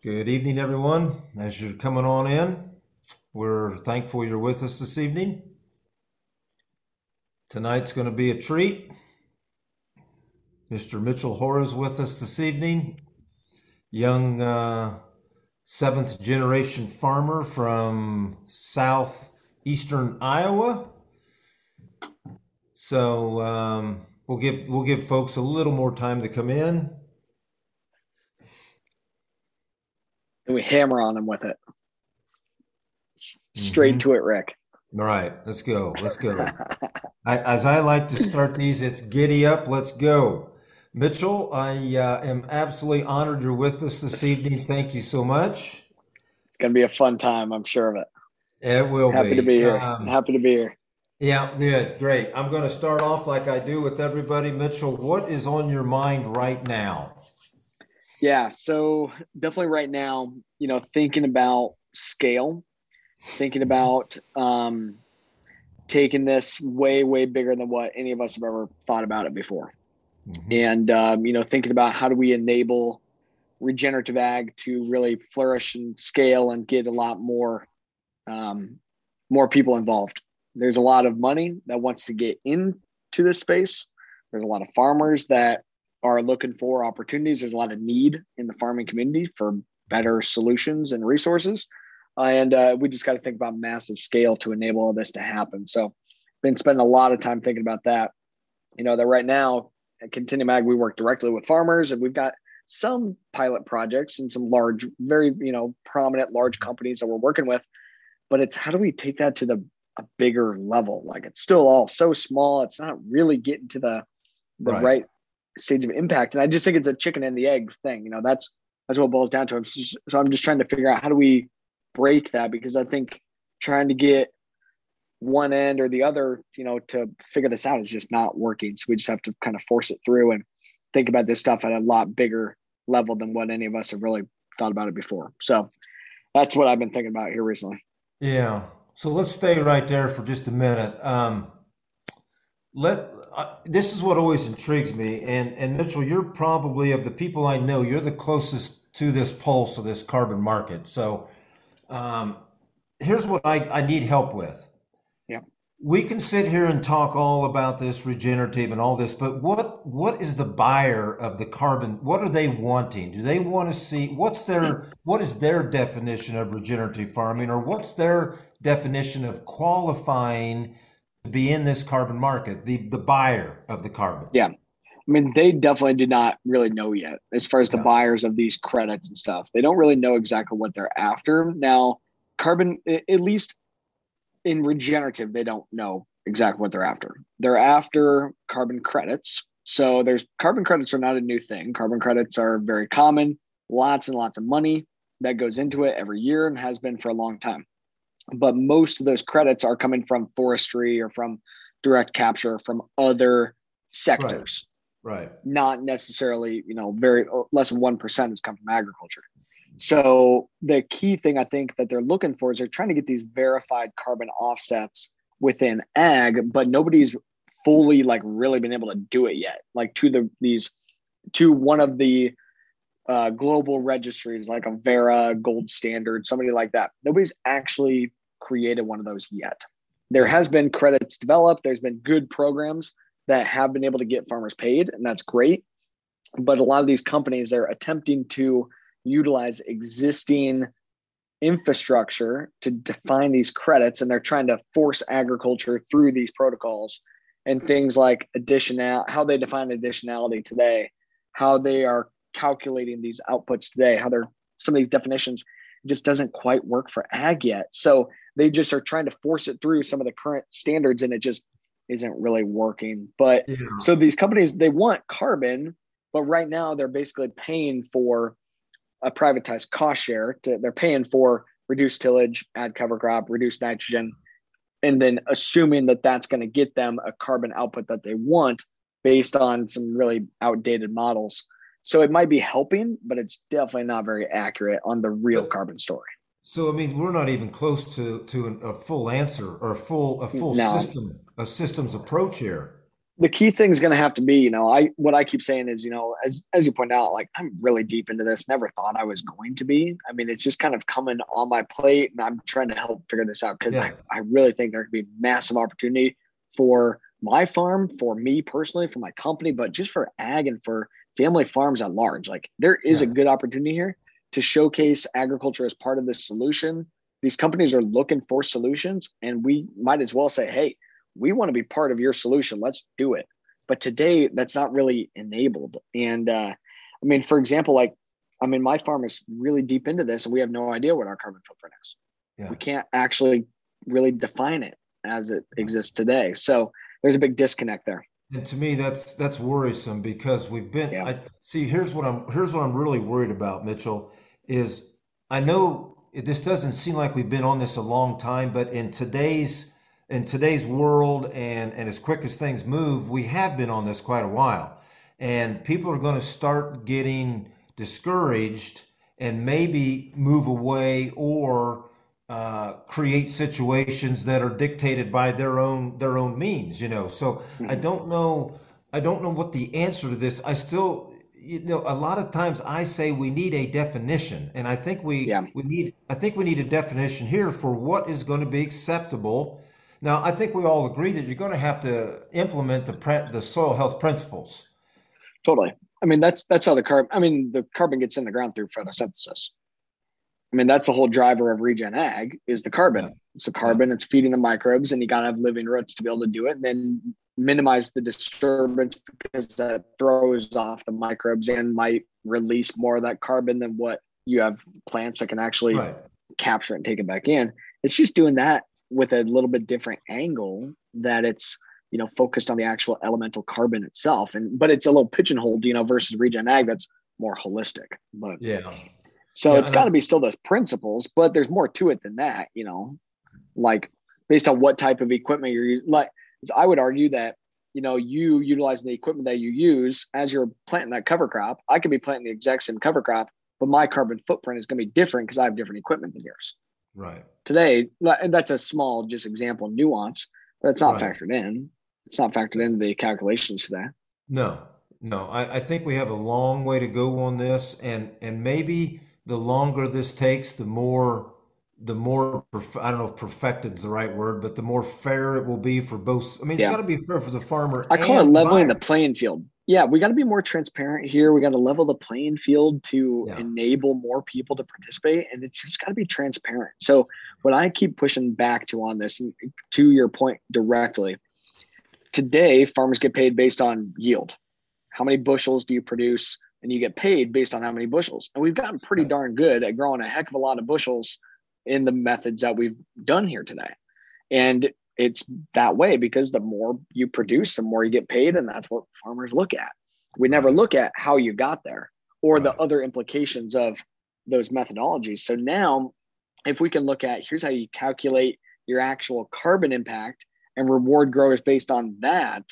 Good evening, everyone. As you're coming on in, we're thankful you're with us this evening. Tonight's going to be a treat. Mr. Mitchell Hora is with us this evening, young uh, seventh generation farmer from southeastern Iowa. So um, we'll give we'll give folks a little more time to come in. And we hammer on them with it. Straight Mhm. to it, Rick. All right, let's go. Let's go. I, as I like to start these, it's giddy up. Let's go. Mitchell, I uh, am absolutely honored you're with us this evening. Thank you so much. It's gonna be a fun time, I'm sure of it. It will be Happy be. to be here. Um, Happy to be here. yeah, good, great. I'm going to start off like I do with everybody. Mitchell, what is on your mind right now? Yeah, so definitely right now, you know, thinking about scale, thinking about um, taking this way, way bigger than what any of us have ever thought about it before. Mhm. And, um, you know, thinking about how do we enable regenerative ag to really flourish and scale and get a lot more, um, more people involved. There's a lot of money that wants to get into this space. There's a lot of farmers that are looking for opportunities. There's a lot of need in the farming community for better solutions and resources. Uh, and uh, we just got to think about massive scale to enable all this to happen. So, been spending a lot of time thinking about that. You know, that right now at Continuum Ag, we work directly with farmers and we've got some pilot projects and some large, very, you know, prominent large companies that we're working with. But it's how do we take that to the a bigger level? Like it's still all so small. It's not really getting to the the Right. right stage of impact. And I just think it's a chicken and the egg thing. You know, that's that's what boils down to. So I'm just trying to figure out how do we break that because I think trying to get one end or the other, you know, to figure this out is just not working. So we just have to kind of force it through and think about this stuff at a lot bigger level than what any of us have really thought about it before. So that's what I've been thinking about here recently. Yeah. So let's stay right there for just a minute. Um, let uh, this is what always intrigues me, and and Mitchell, you're probably of the people I know, you're the closest to this pulse of this carbon market. So um, here's what I, I need help with. Yeah. We can sit here and talk all about this regenerative and all this, but what what is the buyer of the carbon? What are they wanting? Do they want to see what's their what is their definition of regenerative farming, or what's their definition of qualifying to be in this carbon market? The the buyer of the carbon. Yeah. I mean, they definitely do not really know yet as far as the Yeah. buyers of these credits and stuff. They don't really know exactly what they're after. Now, carbon, at least in regenerative, they don't know exactly what they're after. They're after carbon credits. So there's carbon credits are not a new thing. Carbon credits are very common, lots and lots of money that goes into it every year and has been for a long time. But most of those credits are coming from forestry or from direct capture from other sectors Right. not necessarily, you know, very less than 1% has come from agriculture. So the key thing I think that they're looking for is they're trying to get these verified carbon offsets within ag, but nobody's fully like really been able to do it yet. Like to the these to one of the uh, global registries like a Verra Gold Standard, somebody like that. Nobody's actually created one of those yet. There has been credits developed. There's been good programs that have been able to get farmers paid, and that's great. But a lot of these companies are attempting to utilize existing infrastructure to define these credits, and they're trying to force agriculture through these protocols and things like additional, how they define additionality today, how they are calculating these outputs today, how they're some of these definitions just doesn't quite work for ag yet. So they just are trying to force it through some of the current standards, and it just isn't really working. But Yeah. so these companies they want carbon, but right now they're basically paying for a privatized cost share. To, they're paying for reduced tillage, add cover crop, reduced nitrogen, and then assuming that that's going to get them a carbon output that they want based on some really outdated models. So it might be helping, but it's definitely not very accurate on the real carbon story. So I mean, we're not even close to to an, a full answer or a full a full No. system a systems approach here. the key thing is going to have to be, you know, I what I keep saying is, you know, as as you point out, like I'm really deep into this. Never thought I was going to be. I mean, it's just kind of coming on my plate, and I'm trying to help figure this out because yeah. I, I really think there could be massive opportunity for my farm, for me personally, for my company, but just for ag and for family farms at large. Like there is yeah. a good opportunity here to showcase agriculture as part of this solution. These companies are looking for solutions, and we might as well say, hey we want to be part of your solution. Let's do it. But today, that's not really enabled. And uh, I mean, for example, like, I mean, my farm is really deep into this and we have no idea what our carbon footprint is. Yeah. We can't actually really define it as it exists today. So there's a big disconnect there. And to me, that's that's worrisome because we've been. Yeah. I see. Here's what I'm. Here's what I'm really worried about, Mitchell. Is I know this doesn't seem like we've been on this a long time, but in today's in today's world and, and as quick as things move, we have been on this quite a while. And people are going to start getting discouraged and maybe move away or uh, create situations that are dictated by their own their own means. You know, so mm-hmm. I don't know. I don't know what the answer to this. I still, you know, a lot of times I say we need a definition, and I think we yeah. we need. I think we need a definition here for what is going to be acceptable now, I think we all agree that you're going to have to implement the the soil health principles. Totally. I mean, that's that's how the carbon. I mean, the carbon gets in the ground through photosynthesis. I mean, that's the whole driver of regen ag is the carbon. Yeah. It's the carbon. Yeah. It's feeding the microbes, and you got to have living roots to be able to do it. And then minimize the disturbance because that throws off the microbes and might release more of that carbon than what you have plants that can actually right. capture it and take it back in. It's just doing that with a little bit different angle that it's you know focused on the actual elemental carbon itself and but it's a little pigeonholed you know versus regen ag that's more holistic but yeah so yeah, it's got to be still those principles but there's more to it than that you know like based on what type of equipment you're using like i would argue that you know you utilizing the equipment that you use as you're planting that cover crop i could be planting the exact same cover crop but my carbon footprint is going to be different because i have different equipment than yours Right. Today, and that's a small just example nuance, but it's not right. factored in. It's not factored into the calculations for that. No, no. I, I think we have a long way to go on this, and and maybe the longer this takes, the more the more I don't know if perfected is the right word, but the more fair it will be for both. I mean, it's yeah. got to be fair for the farmer. I call it leveling the playing field yeah, we got to be more transparent here. We got to level the playing field to yeah. enable more people to participate, and it's just got to be transparent. So, what I keep pushing back to on this, and to your point directly, today farmers get paid based on yield. How many bushels do you produce? And you get paid based on how many bushels. And we've gotten pretty darn good at growing a heck of a lot of bushels in the methods that we've done here today. And it's that way because the more you produce, the more you get paid, and that's what farmers look at. We never look at how you got there or right. the other implications of those methodologies. So now, if we can look at here's how you calculate your actual carbon impact and reward growers based on that,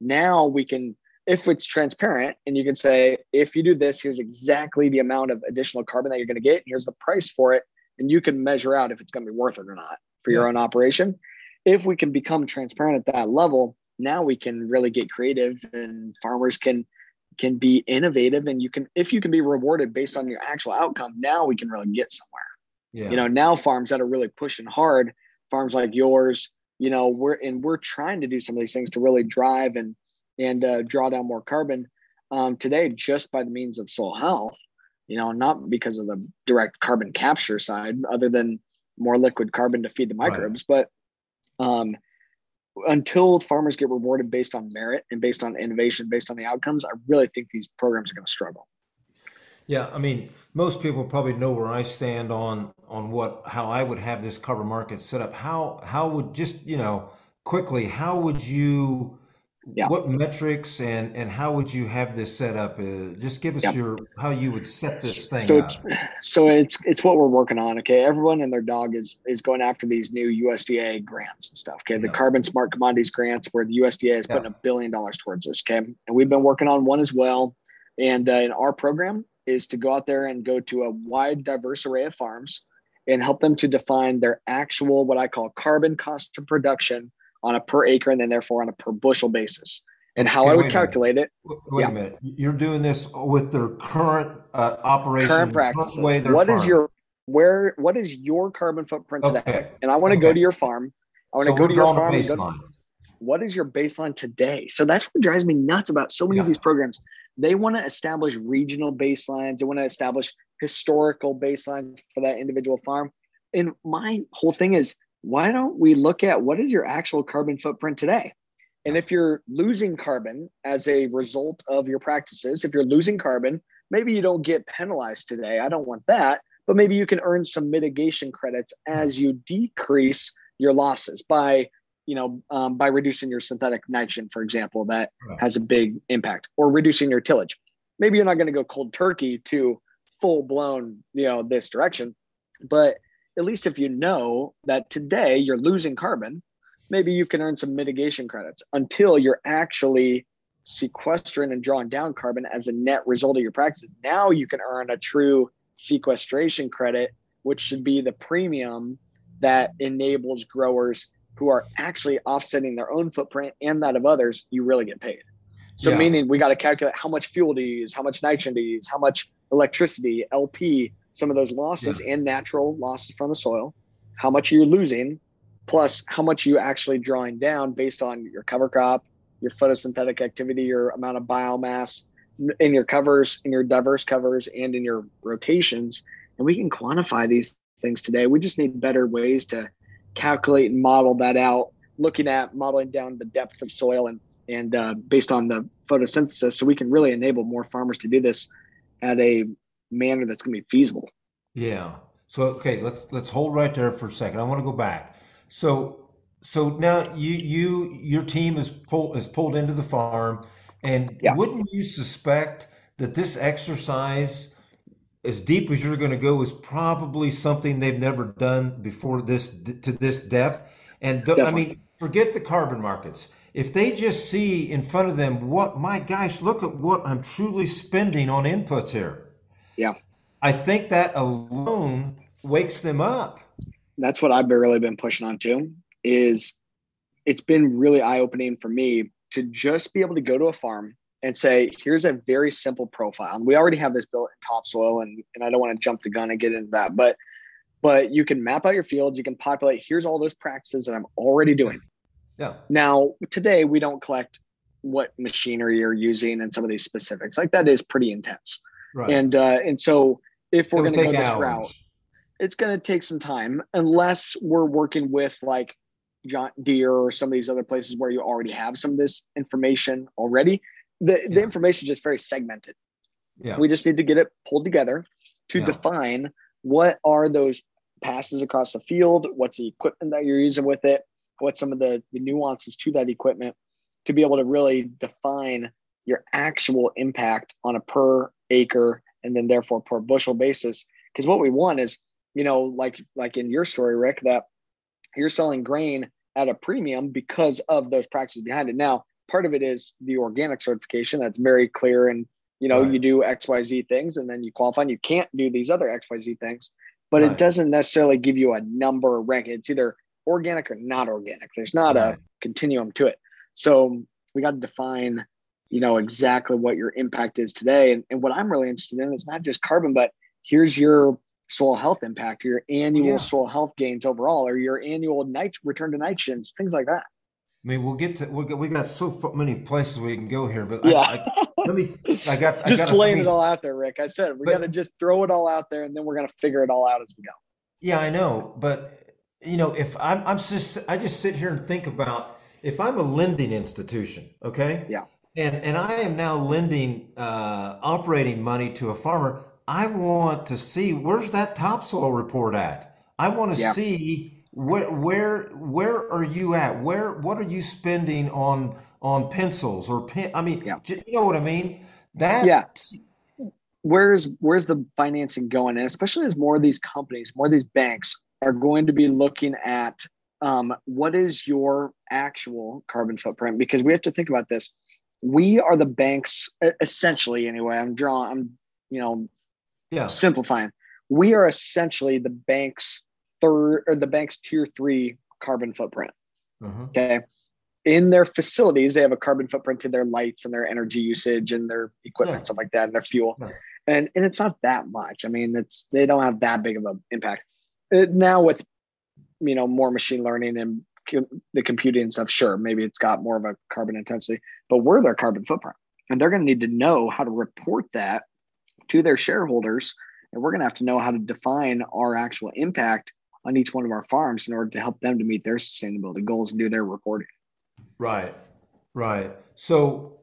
now we can, if it's transparent, and you can say, if you do this, here's exactly the amount of additional carbon that you're going to get. And here's the price for it. And you can measure out if it's going to be worth it or not for yeah. your own operation if we can become transparent at that level, now we can really get creative and farmers can can be innovative and you can if you can be rewarded based on your actual outcome, now we can really get somewhere. Yeah. You know, now farms that are really pushing hard, farms like yours, you know, we're and we're trying to do some of these things to really drive and and uh, draw down more carbon um, today just by the means of soil health you know not because of the direct carbon capture side other than more liquid carbon to feed the microbes right. but um, until farmers get rewarded based on merit and based on innovation, based on the outcomes, I really think these programs are going to struggle. Yeah, I mean, most people probably know where I stand on on what how I would have this cover market set up. How how would just you know quickly how would you yeah. what metrics and and how would you have this set up? Uh, just give us yeah. your how you would set this thing so it's so it's it's what we're working on okay? Everyone and their dog is is going after these new usda grants and stuff okay? Yeah. the carbon smart commodities grants where the usda is putting a billion dollars towards this okay? And we've been working on one as well. And uh, in our program is to go out there and go to a wide diverse array of farms and help them to define their actual what i call carbon cost of production on a per acre and then therefore on a per bushel basis. And how Okay, I would calculate it, Wait Yeah. a minute. You're doing this with their current uh, operation, current practices. way they're What is your where? What is your carbon footprint today? Okay. And I want to go to your farm. I want So to go to your farm. and go to- what is your baseline today? So that's what drives me nuts about so many Yeah. of these programs. They want to establish regional baselines. They want to establish historical baselines for that individual farm. And my whole thing is, why don't we look at what is your actual carbon footprint today? And if you're losing carbon as a result of your practices, if you're losing carbon, maybe you don't get penalized today. I don't want that. But maybe you can earn some mitigation credits as you decrease your losses by you know, um, by reducing your synthetic nitrogen, for example, that has a big impact, or reducing your tillage. Maybe you're not going to go cold turkey to full blown, you know, this direction, but at least if you know that today you're losing carbon, maybe you can earn some mitigation credits until you're actually sequestering and drawing down carbon as a net result of your practices. Now you can earn a true sequestration credit, which should be the premium that enables growers who are actually offsetting their own footprint and that of others, you really get paid. So Yeah. meaning we got to calculate how much fuel to use, how much nitrogen to use, how much electricity, LP, some of those losses and natural losses from the soil, how much you're losing, plus how much you actually drawing down based on your cover crop, your photosynthetic activity, your amount of biomass in your covers, in your diverse covers, and in your rotations. And we can quantify these things today. We just need better ways to calculate and model that out, looking at modeling down the depth of soil and and uh, based on the photosynthesis, so we can really enable more farmers to do this at a manner that's going to be feasible. Yeah. So okay, let's let's hold right there for a second. I want to go back. So so now you you your team is pulled is pulled into the farm, and Yeah. wouldn't you suspect that this exercise, as deep as you're going to go, is probably something they've never done before this to this depth? And th- I mean, forget the carbon markets. If they just see in front of them what my gosh, look at what I'm truly spending on inputs here. Yeah. I think that alone wakes them up. that's what I've really been pushing on too. Is it's been really eye opening for me to just be able to go to a farm and say, here's a very simple profile. And we already have this built in topsoil, and and I don't want to jump the gun and get into that, but but you can map out your fields, you can populate. Here's all those practices that I'm already doing. Yeah. Now today we don't collect what machinery you're using and some of these specifics. Like that is pretty intense. Right. And uh, and so if we're going to go this hours. route, it's going to take some time unless we're working with like John Deere or some of these other places where you already have some of this information already. The, the information is just very segmented. Yeah. We just need to get it pulled together to Yeah. define what are those passes across the field, what's the equipment that you're using with it, what's some of the, the nuances to that equipment to be able to really define your actual impact on a per acre and then therefore per bushel basis. Because what we want is, you know, like like in your story, Rick, that you're selling grain at a premium because of those practices behind it. Now, part of it is the organic certification that's very clear and you know, Right. you do XYZ things and then you qualify and you can't do these other XYZ things, but Right. it doesn't necessarily give you a number or rank. It's either organic or not organic. There's not Right. a continuum to it. So we got to define, you know, exactly what your impact is today. And, and what I'm really interested in is not just carbon, but here's your soil health impact, your annual Yeah. soil health gains overall, or your annual nit- return to nitrogens, things like that. I mean, we'll get to we got, we got so many places we can go here, but Yeah. I, I, let me. I got I just got laying it all out there, Rick. I said we got to just throw it all out there, and then we're gonna figure it all out as we go. Yeah, I know, but you know, if I'm I'm just I just sit here and think about if I'm a lending institution, okay? Yeah. And and I am now lending uh, operating money to a farmer. I want to see where's that topsoil report at. I want to Yeah. see where where where are you at? Where what are you spending on on pencils or pen? I mean, Yeah. you know what I mean? That Yeah. Where's where's the financing going? And especially as more of these companies, more of these banks are going to be looking at um, what is your actual carbon footprint? Because we have to think about this. We are the banks, essentially. Anyway, I'm drawing. I'm you know yeah. simplifying. We are essentially the bank's third or the bank's tier three carbon footprint. Uh-huh. Okay. in their facilities, they have a carbon footprint to their lights and their energy usage and their equipment, Yeah. stuff like that, and their fuel. Right. And and it's not that much. I mean, it's they don't have that big of an impact. Uh, now with you know more machine learning and the computing and stuff, sure, maybe it's got more of a carbon intensity, but we're their carbon footprint, and they're going to need to know how to report that to their shareholders, and we're going to have to know how to define our actual impact on each one of our farms in order to help them to meet their sustainability goals and do their reporting. Right, right. So,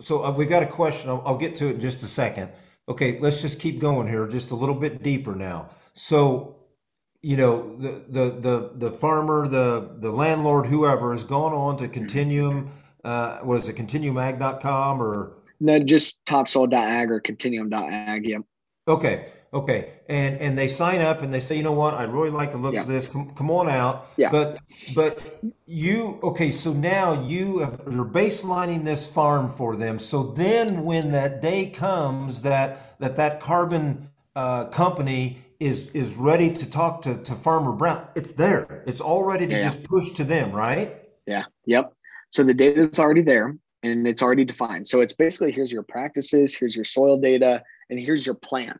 so uh, we got a question. I'll, I'll get to it in just a second. Okay, let's just keep going here, just a little bit deeper now. So, you know, the the the the farmer, the the landlord, whoever has gone on to Continuum. Uh, was it continuumag.com or No, just topsoil.ag or continuum.ag. Yeah. Okay, okay, and and they sign up and they say, you know what, I'd really like the looks Yeah. of this. Come, come on out. Yeah. But but you okay? So now you have, you're baselining this farm for them. So then, when that day comes that that that carbon uh, company is is ready to talk to to Farmer Brown, it's there. It's all ready to Yeah, yeah. just push to them, right? Yeah. Yep. So the data is already there and it's already defined. So it's basically here's your practices, here's your soil data, and here's your plan.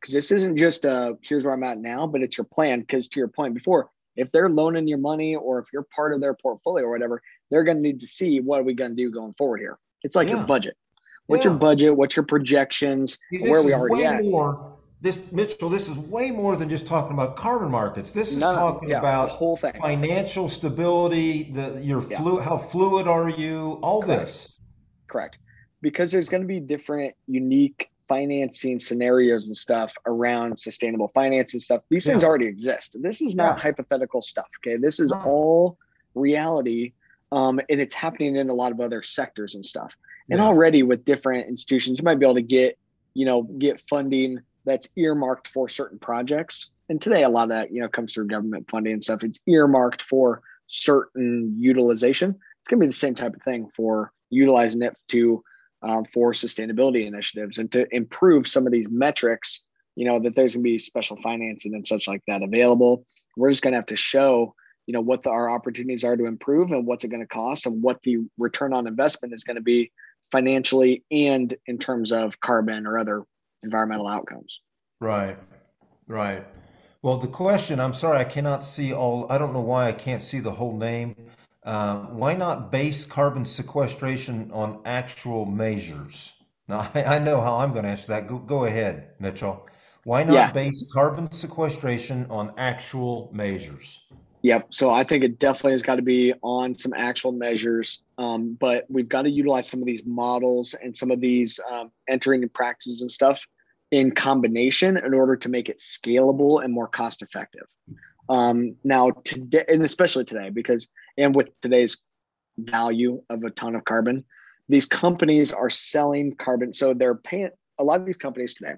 Because this isn't just uh here's where I'm at now, but it's your plan. Because to your point before, if they're loaning your money or if you're part of their portfolio or whatever, they're going to need to see what are we going to do going forward here. It's like your budget. What's your budget? What's your projections? Where we way at? more. This Mitchell, this is way more than just talking about carbon markets. This is No, talking yeah, about whole thing. financial stability, the your Yeah. flu, how fluid are you, all Correct. this. Correct. Because there's going to be different, unique financing scenarios and stuff around sustainable finance and stuff. These things already exist. This is not Yeah. hypothetical stuff. Okay. This is all reality. Um, and it's happening in a lot of other sectors and stuff. And already with different institutions, you might be able to get, you know, get funding that's earmarked for certain projects. And today, a lot of that, you know, comes through government funding and stuff. It's earmarked for certain utilization. It's going to be the same type of thing for utilizing it to um, for sustainability initiatives and to improve some of these metrics. You know that there's going to be special financing and such like that available. We're just going to have to show, you know, what the, our opportunities are to improve and what's it going to cost and what the return on investment is going to be financially and in terms of carbon or other environmental outcomes. Right, right. Well, the question, I'm sorry, I cannot see all, I don't know why I can't see the whole name. Uh, why not base carbon sequestration on actual measures? Now, I, I know how I'm going to answer that. Go, go ahead, Mitchell. Why not Yeah. base carbon sequestration on actual measures? Yep. So I think it definitely has got to be on some actual measures, um, but we've got to utilize some of these models and some of these um, entering and practices and stuff in combination in order to make it scalable and more cost effective. Um, now today, and especially today, because and with today's value of a ton of carbon, these companies are selling carbon. So they're paying a lot of these companies today.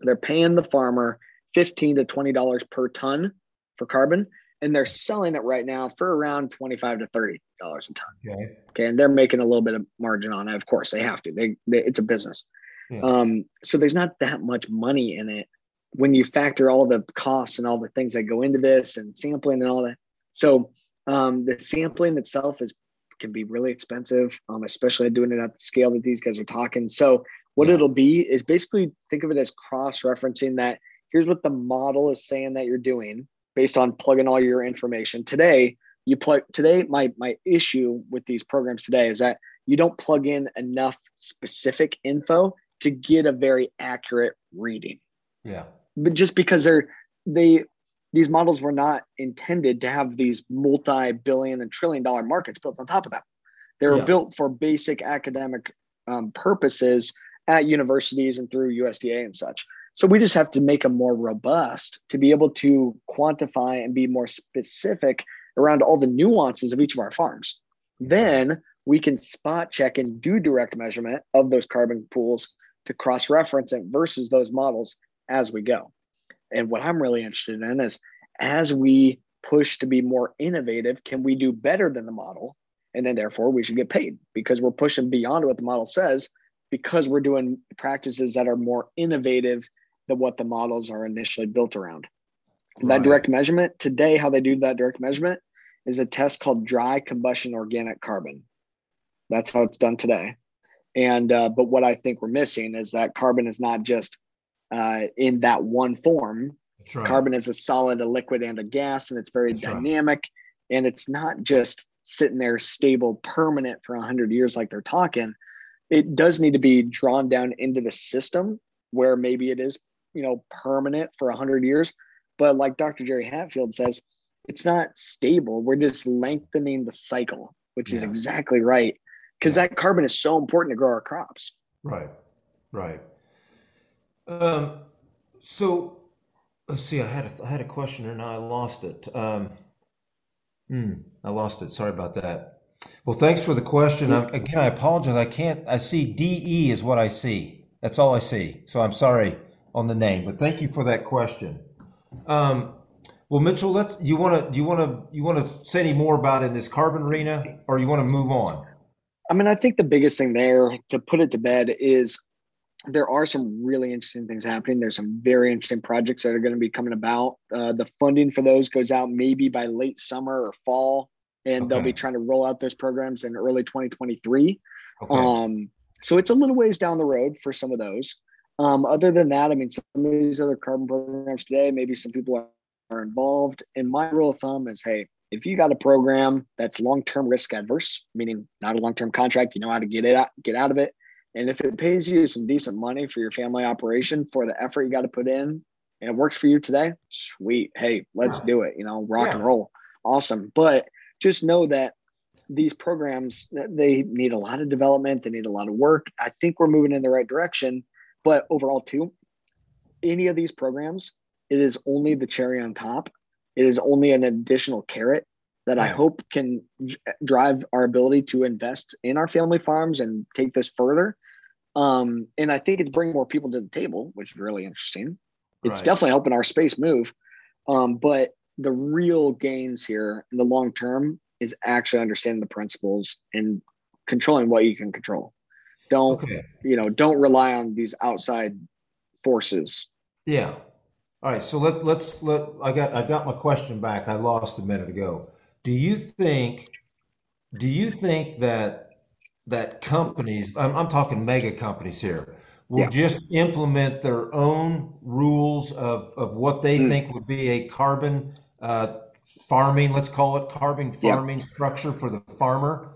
They're paying the farmer fifteen to twenty dollars per ton for carbon and they're selling it right now for around 25 to 30 dollars a ton. Okay. okay and they're making a little bit of margin on it. Of course they have to. They, they it's a business. Yeah. um so there's not that much money in it when you factor all the costs and all the things that go into this and sampling and all that. So um the sampling itself is can be really expensive um especially doing it at the scale that these guys are talking. So what Yeah. it'll be is basically think of it as cross referencing that here's what the model is saying that you're doing based on plugging all your information today you plug today my my issue with these programs today is that you don't plug in enough specific info to get a very accurate reading Yeah. but just because they're they these models were not intended to have these multi-billion and trillion dollar markets built on top of them they were Yeah. built for basic academic um, purposes at universities and through usda and such so we just have to make them more robust to be able to quantify and be more specific around all the nuances of each of our farms. Then we can spot check and do direct measurement of those carbon pools to cross reference it versus those models as we go. And what I'm really interested in is as we push to be more innovative, can we do better than the model? And then therefore we should get paid because we're pushing beyond what the model says because we're doing practices that are more innovative than what the models are initially built around. Right. That direct measurement today, how they do that direct measurement is a test called dry combustion organic carbon. That's how it's done today. And uh, but what I think we're missing is that carbon is not just uh, in that one form. Right. Carbon is a solid, a liquid, and a gas, and it's very That's dynamic. Right. And it's not just sitting there stable, permanent for hundred years like they're talking. It does need to be drawn down into the system where maybe it is, you know, permanent for hundred years. But like Dr. Jerry Hatfield says, it's not stable. We're just lengthening the cycle, which yeah. is exactly right. Because yeah. that carbon is so important to grow our crops. Right. Right. Um, so let's see. I had a, I had a question and I lost it. Um, hmm, I lost it. Sorry about that. Well, thanks for the question. I'm, again, I apologize. I can't. I see DE is what I see. That's all I see. So I'm sorry on the name, but thank you for that question. Um, well, Mitchell, let's. You want to? Do you want to? You want to say any more about in this carbon arena, or you want to move on? I mean, I think the biggest thing there to put it to bed is there are some really interesting things happening. There's some very interesting projects that are going to be coming about. Uh, the funding for those goes out maybe by late summer or fall, and okay. they'll be trying to roll out those programs in early 2023. Okay. Um, so it's a little ways down the road for some of those. Um, other than that, I mean, some of these other carbon programs today, maybe some people are, involved. And my rule of thumb is, hey, if you got a program that's long-term risk adverse, meaning not a long-term contract, you know how to get it out, get out of it and if it pays you some decent money for your family operation for the effort you got to put in and it works for you today, sweet. Hey, let's do it. You know, rock yeah. and roll. Awesome. But just know that these programs they need a lot of development, they need a lot of work. I think we're moving in the right direction, but overall too, any of these programs, it is only the cherry on top. It is only an additional carrot that yeah. I hope can drive our ability to invest in our family farms and take this further. Um, and I think it's bringing more people to the table, which is really interesting. It's right. definitely helping our space move. Um, but the real gains here in the long term is actually understanding the principles and controlling what you can control. Don't okay. you know? Don't rely on these outside forces. Yeah. All right. So let let's let I got I got my question back. I lost a minute ago. Do you think? Do you think that that companies? I'm, I'm talking mega companies here. Will yeah. just implement their own rules of, of what they mm. think would be a carbon uh, farming, let's call it carbon farming yeah. structure for the farmer?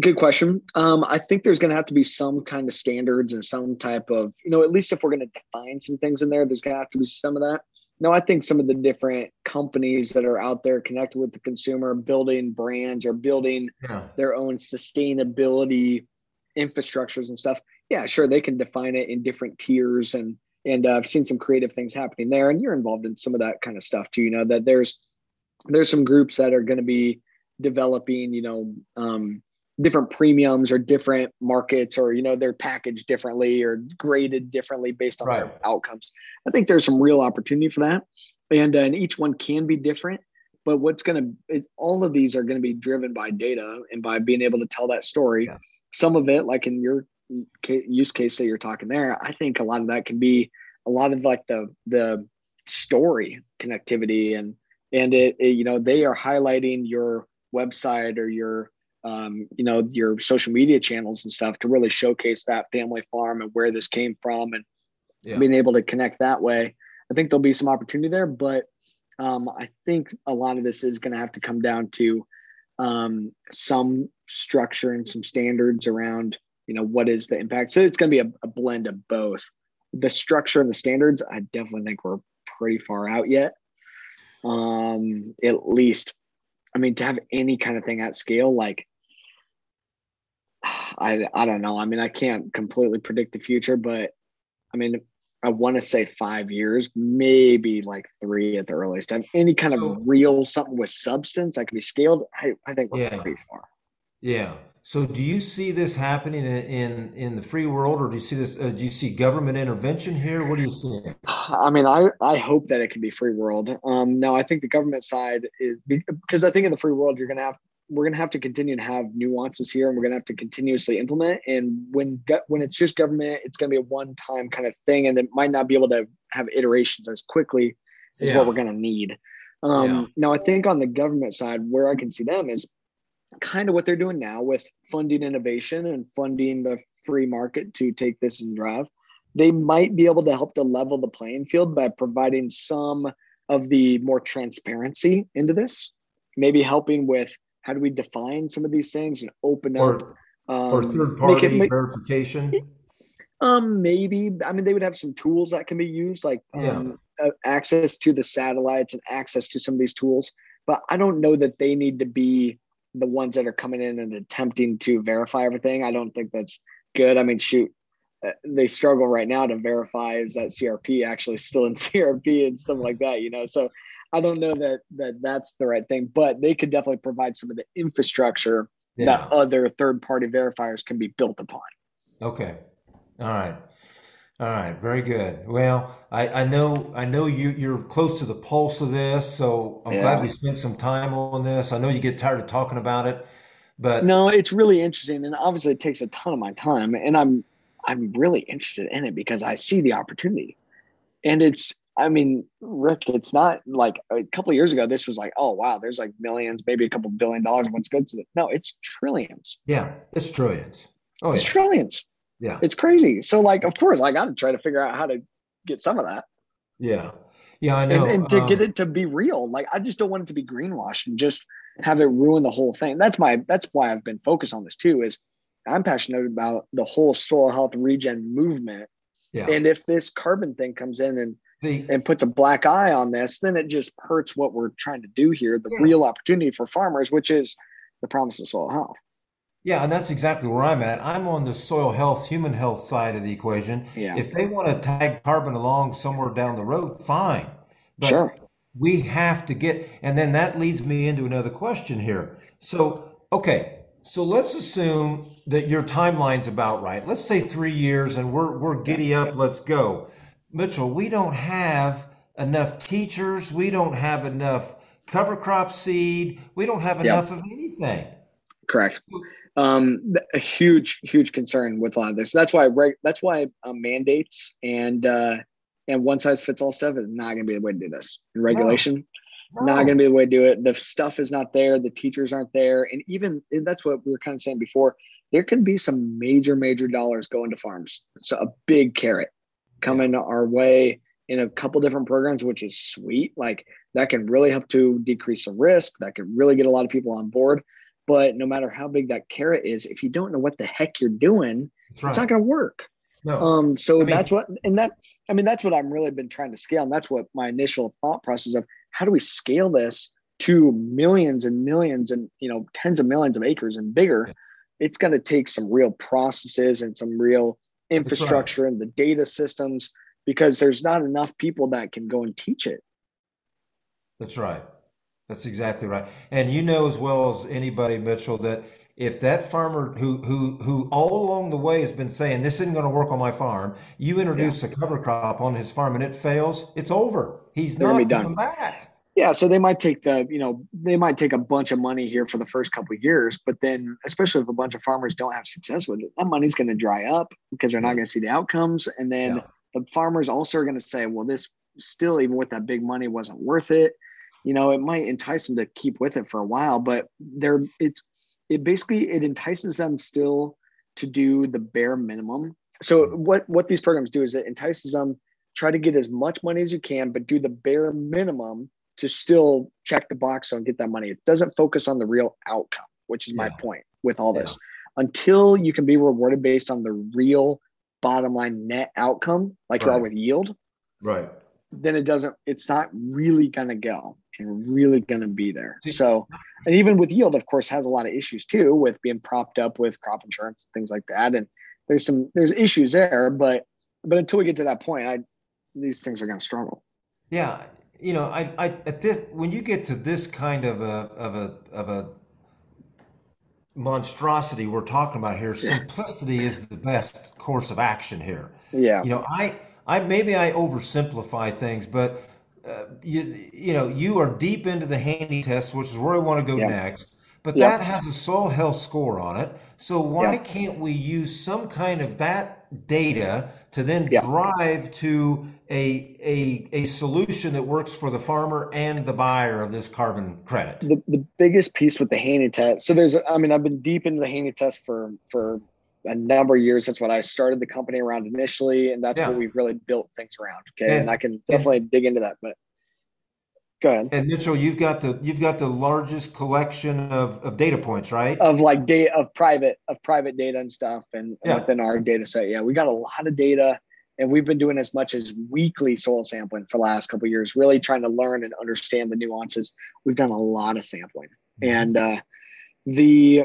Good question. Um, I think there's going to have to be some kind of standards and some type of, you know, at least if we're going to define some things in there, there's going to have to be some of that no, I think some of the different companies that are out there connected with the consumer, building brands or building yeah. their own sustainability infrastructures and stuff. Yeah, sure, they can define it in different tiers, and and uh, I've seen some creative things happening there. And you're involved in some of that kind of stuff too. You know that there's there's some groups that are going to be developing, you know, um, different premiums or different markets or you know they're packaged differently or graded differently based on right. their outcomes i think there's some real opportunity for that and, uh, and each one can be different but what's going to all of these are going to be driven by data and by being able to tell that story yeah. some of it like in your use case that you're talking there i think a lot of that can be a lot of like the the story connectivity and and it, it you know they are highlighting your website or your um, you know, your social media channels and stuff to really showcase that family farm and where this came from and yeah. being able to connect that way. I think there'll be some opportunity there, but um, I think a lot of this is going to have to come down to um, some structure and some standards around, you know, what is the impact. So it's going to be a, a blend of both. The structure and the standards, I definitely think we're pretty far out yet. Um, at least, I mean, to have any kind of thing at scale, like I I don't know. I mean, I can't completely predict the future, but I mean, I want to say five years, maybe like three at the earliest time. Any kind so, of real something with substance that can be scaled. I, I think we're yeah. pretty far. Yeah. So, do you see this happening in in, in the free world, or do you see this? Uh, do you see government intervention here? What do you see? I mean, I I hope that it can be free world. Um, no, I think the government side is because I think in the free world you're going to have we're going to have to continue to have nuances here and we're going to have to continuously implement and when when it's just government it's going to be a one time kind of thing and it might not be able to have iterations as quickly as yeah. what we're going to need Um, yeah. Now, I think on the government side, where I can see them is kind of what they're doing now with funding innovation and funding the free market to take this and drive. They might be able to help to level the playing field by providing some of the more transparency into this, maybe helping with how do we define some of these things and open or, up um, or third party make, verification. Um, maybe. I mean, they would have some tools that can be used, like um, uh, access to the satellites and access to some of these tools. But I don't know that they need to be the ones that are coming in and attempting to verify everything. I don't think that's good. I mean, shoot, uh, they struggle right now to verify is that CRP actually still in CRP and stuff like that. You know, so I don't know that that that's the right thing, but they could definitely provide some of the infrastructure yeah. that other third party verifiers can be built upon. Okay. All right. All right, very good. Well, I, I know I know you you're close to the pulse of this, so I'm yeah. glad we spent some time on this. I know you get tired of talking about it, but no, it's really interesting, and obviously it takes a ton of my time, and I'm I'm really interested in it because I see the opportunity, and it's I mean, Rick, it's not like a couple years ago. This was like, oh wow, there's like millions, maybe a couple billion dollars. What's good to it? No, it's trillions. Yeah, it's trillions. Oh, it's yeah. trillions. Yeah. It's crazy. So like, of course, I got to try to figure out how to get some of that. Yeah. Yeah, I know. And, and to um, get it to be real, like I just don't want it to be greenwashed and just have it ruin the whole thing. That's my that's why I've been focused on this too. Is I'm passionate about the whole soil health regen movement. Yeah. And if this carbon thing comes in and the, and puts a black eye on this, then it just hurts what we're trying to do here, the yeah. real opportunity for farmers, which is the promise of soil health. Yeah, and that's exactly where I'm at. I'm on the soil health, human health side of the equation. Yeah. If they want to tag carbon along somewhere down the road, fine. But sure. we have to get, and then that leads me into another question here. So, okay, so let's assume that your timeline's about right. Let's say three years, and we're we're giddy up. Let's go, Mitchell. We don't have enough teachers. We don't have enough cover crop seed. We don't have enough yep. of anything. Correct um, a huge, huge concern with a lot of this. That's why that's why um, mandates and uh, and one size fits all stuff is not going to be the way to do this. regulation, no. No. not going to be the way to do it. The stuff is not there. The teachers aren't there, and even and that's what we were kind of saying before. There can be some major, major dollars going to farms. So a big carrot coming our way in a couple different programs, which is sweet. Like that can really help to decrease the risk. That can really get a lot of people on board. But no matter how big that carrot is, if you don't know what the heck you're doing, right. it's not going to work. No. Um, so I mean, that's what, and that, I mean, that's what I'm really been trying to scale. And that's what my initial thought process of how do we scale this to millions and millions and, you know, tens of millions of acres and bigger. Yeah. It's going to take some real processes and some real infrastructure right. and the data systems because there's not enough people that can go and teach it. That's right. That's exactly right. And you know as well as anybody, Mitchell, that if that farmer who who who all along the way has been saying this isn't going to work on my farm, you introduce yeah. a cover crop on his farm and it fails, it's over. He's They're not coming back. Yeah, so they might take the, you know, they might take a bunch of money here for the first couple of years, but then, especially if a bunch of farmers don't have success with it, that money's going to dry up because they're not going to see the outcomes, and then yeah. the farmers also are going to say, well, this still, even with that big money, wasn't worth it you know, it might entice them to keep with it for a while, but they're it's it basically it entices them still to do the bare minimum. So mm-hmm. what what these programs do is it entices them try to get as much money as you can, but do the bare minimum to still check the box and get that money. It doesn't focus on the real outcome, which is yeah. my point with all this. Yeah. Until you can be rewarded based on the real bottom line net outcome, like right. you are with yield, right? Then it doesn't. It's not really gonna go and really going to be there. So, and even with yield, of course, has a lot of issues too with being propped up with crop insurance, and things like that. And there's some there's issues there, but but until we get to that point, I these things are going to struggle. Yeah, you know, I I at this when you get to this kind of a of a of a monstrosity we're talking about here, simplicity is the best course of action here. Yeah, you know, I I maybe I oversimplify things, but uh, you you know you are deep into the Haney test, which is where I want to go yeah. next. But yep. that has a soil health score on it. So why yep. can't we use some kind of that data to then yep. drive to a, a a solution that works for the farmer and the buyer of this carbon credit? The, the biggest piece with the Haney test. So there's, I mean, I've been deep into the Haney test for for a number of years. That's what I started the company around initially, and that's yeah. what we've really built things around. Okay, and, and I can definitely and, dig into that, but Go ahead. And Mitchell, you've got the you've got the largest collection of, of data points, right? Of like data of private of private data and stuff, and yeah. within our data set, yeah, we got a lot of data, and we've been doing as much as weekly soil sampling for the last couple years, really trying to learn and understand the nuances. We've done a lot of sampling, mm-hmm. and uh, the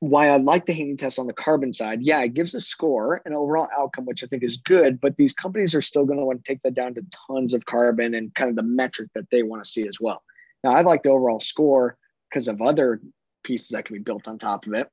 why I like the Haney test on the carbon side, yeah, it gives a score and overall outcome, which I think is good, but these companies are still going to want to take that down to tons of carbon and kind of the metric that they want to see as well. Now, I like the overall score because of other pieces that can be built on top of it.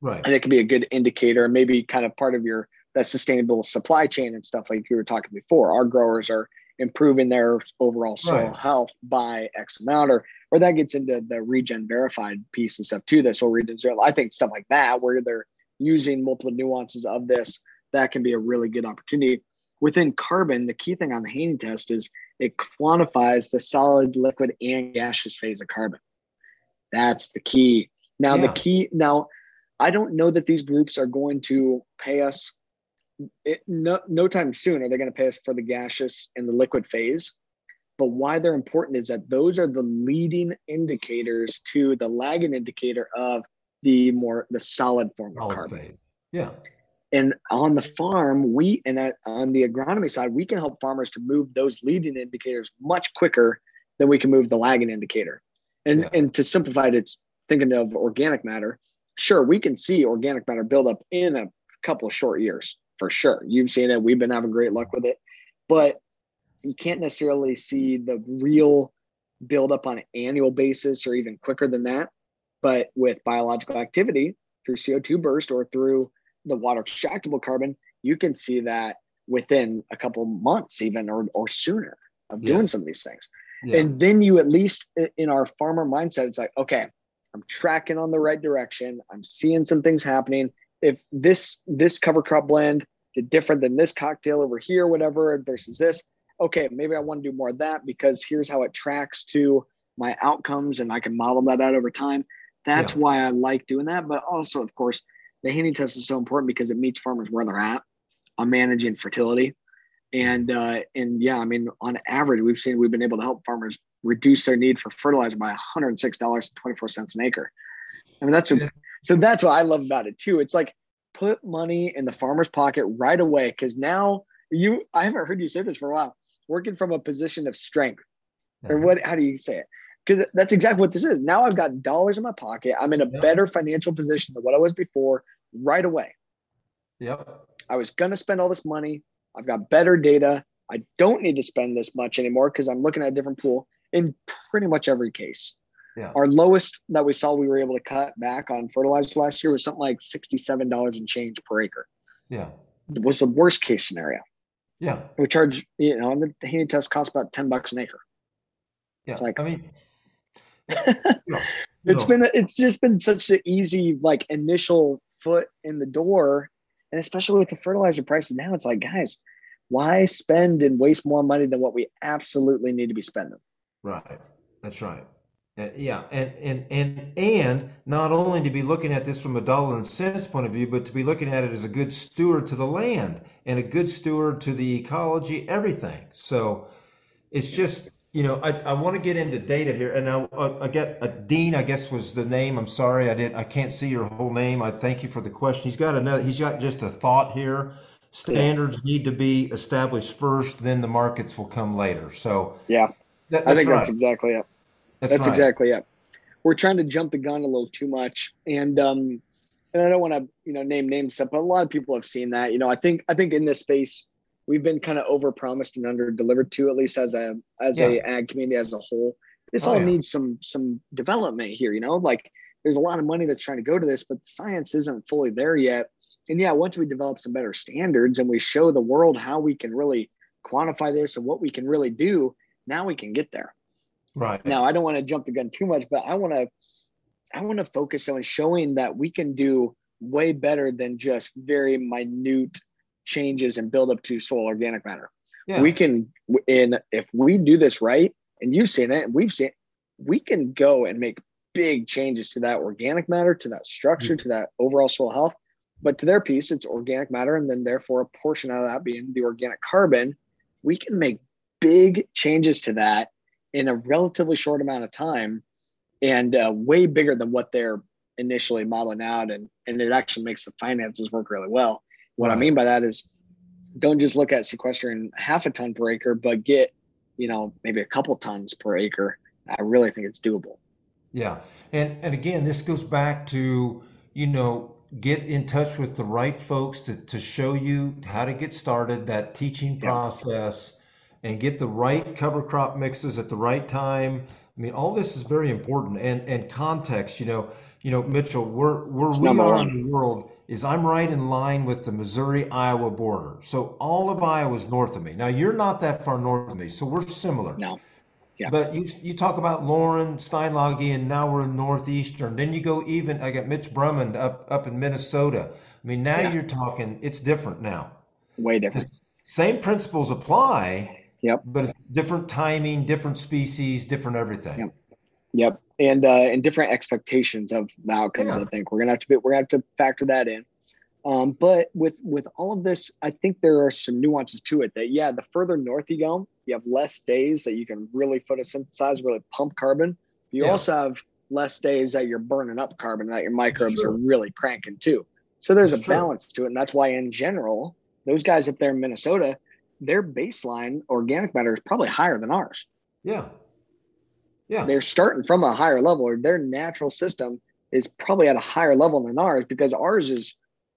Right. And it can be a good indicator, maybe kind of part of your that sustainable supply chain and stuff like you were talking before. Our growers are improving their overall soil right. health by X amount, or or that gets into the regen verified piece and stuff too. This or regen zero. I think stuff like that, where they're using multiple nuances of this, that can be a really good opportunity. Within carbon, the key thing on the Haney test is it quantifies the solid, liquid, and gaseous phase of carbon. That's the key. Now, yeah. the key now, I don't know that these groups are going to pay us it, no, no time soon are they going to pay us for the gaseous and the liquid phase. But why they're important is that those are the leading indicators to the lagging indicator of the more the solid form of carbon. Phase. Yeah. And on the farm, we and on the agronomy side, we can help farmers to move those leading indicators much quicker than we can move the lagging indicator. And yeah. and to simplify it, it's thinking of organic matter. Sure, we can see organic matter build up in a couple of short years for sure. You've seen it. We've been having great luck with it, but you can't necessarily see the real build up on an annual basis or even quicker than that. But with biological activity through CO2 burst or through the water extractable carbon, you can see that within a couple months, even or, or sooner of doing yeah. some of these things. Yeah. And then you, at least in our farmer mindset, it's like, okay, I'm tracking on the right direction. I'm seeing some things happening if this this cover crop blend did different than this cocktail over here, whatever, versus this, okay, maybe I want to do more of that because here's how it tracks to my outcomes and I can model that out over time. That's yeah. why I like doing that. But also, of course, the Haney test is so important because it meets farmers where they're at on managing fertility. And uh, and yeah, I mean, on average, we've seen we've been able to help farmers reduce their need for fertilizer by $106.24 an acre. I mean, that's a so that's what I love about it too. It's like put money in the farmer's pocket right away because now you I haven't heard you say this for a while. Working from a position of strength, or uh-huh. what? How do you say it? Because that's exactly what this is. Now I've got dollars in my pocket. I'm in a yep. better financial position than what I was before right away. Yep. I was going to spend all this money. I've got better data. I don't need to spend this much anymore because I'm looking at a different pool in pretty much every case. Yeah. Our lowest that we saw we were able to cut back on fertilizer last year was something like $67 and change per acre. Yeah. It was the worst case scenario. Yeah. We charge, you know, and the Haney test costs about 10 bucks an acre. Yeah. It's like, I mean, it's been, it's just been such an easy, like initial foot in the door. And especially with the fertilizer prices now, it's like, guys, why spend and waste more money than what we absolutely need to be spending? Right. That's right. Uh, yeah, and and and and not only to be looking at this from a dollar and cents point of view, but to be looking at it as a good steward to the land and a good steward to the ecology, everything. So it's just you know I, I want to get into data here, and I, I, I get a Dean, I guess was the name. I'm sorry, I didn't, I can't see your whole name. I thank you for the question. He's got another. He's got just a thought here. Standards need to be established first, then the markets will come later. So yeah, that, I think right. that's exactly it. That's, That's right. exactly it. We're trying to jump the gun a little too much, and um, and I don't want to you know name names stuff, but a lot of people have seen that. You know, I think I think in this space we've been kind of over promised and under delivered to at least as a as yeah. a ag community as a whole. This oh, all yeah. needs some some development here. You know, like there's a lot of money that's trying to go to this, but the science isn't fully there yet. And yeah, once we develop some better standards and we show the world how we can really quantify this and what we can really do, now we can get there. Right. Now, I don't want to jump the gun too much, but I want to I want to focus on showing that we can do way better than just very minute changes and build up to soil organic matter. Yeah. We can, in if we do this right, and you've seen it, and we've seen, it, we can go and make big changes to that organic matter, to that structure, mm-hmm. to that overall soil health. But to their piece, it's organic matter, and then therefore a portion of that being the organic carbon. We can make big changes to that in a relatively short amount of time, and uh, way bigger than what they're initially modeling out, and and it actually makes the finances work really well. What. I mean by that is, don't just look at sequestering half a ton per acre, but get you know maybe a couple tons per acre. I really think it's doable. Yeah. And and again, this goes back to, you know, get in touch with the right folks to, to show you how to get started, that teaching process, and get the right cover crop mixes at the right time. I mean, all this is very important and and context, you know, you know, Mitchell, we're where we are one. in the world is I'm right in line with the Missouri Iowa border. So all of Iowa is north of me. Now you're not that far north of me, so we're similar. No. Yeah. But you you talk about Loran, Steinlage, and now we're in northeastern. Then you go even. I got Mitch Brummond up up in Minnesota. I mean, now yeah. you're talking. It's different now. Way different. Same principles apply. Yep. But different timing, different species, different everything. Yep. Yep. And uh, and different expectations of the outcomes. Yeah. I think we're gonna have to be, we're gonna have to factor that in. Um, but with with all of this, I think there are some nuances to it. That yeah, the further north you go, you have less days that you can really photosynthesize, really pump carbon. You yeah. also have less days that you're burning up carbon, that your microbes are really cranking too. So there's that's a balance to it, and that's why in general, those guys up there in Minnesota, their baseline organic matter is probably higher than ours. Yeah. Yeah. They're starting from a higher level, or their natural system is probably at a higher level than ours because ours is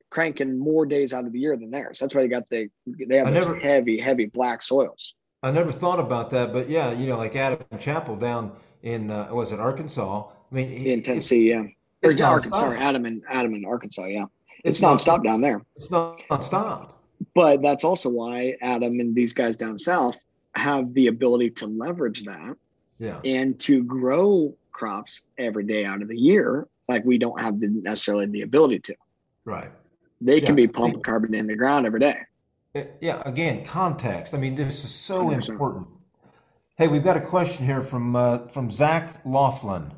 cranking more days out of the year than theirs. That's why they got the they have never, heavy, heavy black soils. I never thought about that, but yeah, you know, like Adam Chappell down in uh, was it Arkansas? I mean, he, in Tennessee, yeah, or Arkansas. Sorry, Adam in Adam in Arkansas, yeah. It's, it's nonstop not, down there. It's not nonstop. But that's also why Adam and these guys down south have the ability to leverage that, yeah, and to grow crops every day out of the year, like we don't have the, necessarily the ability to. Right they can be pumping carbon in the ground every day. Yeah, again, context. I mean, this is so 100%. important. Hey, we've got a question here from uh, from Zach Laughlin.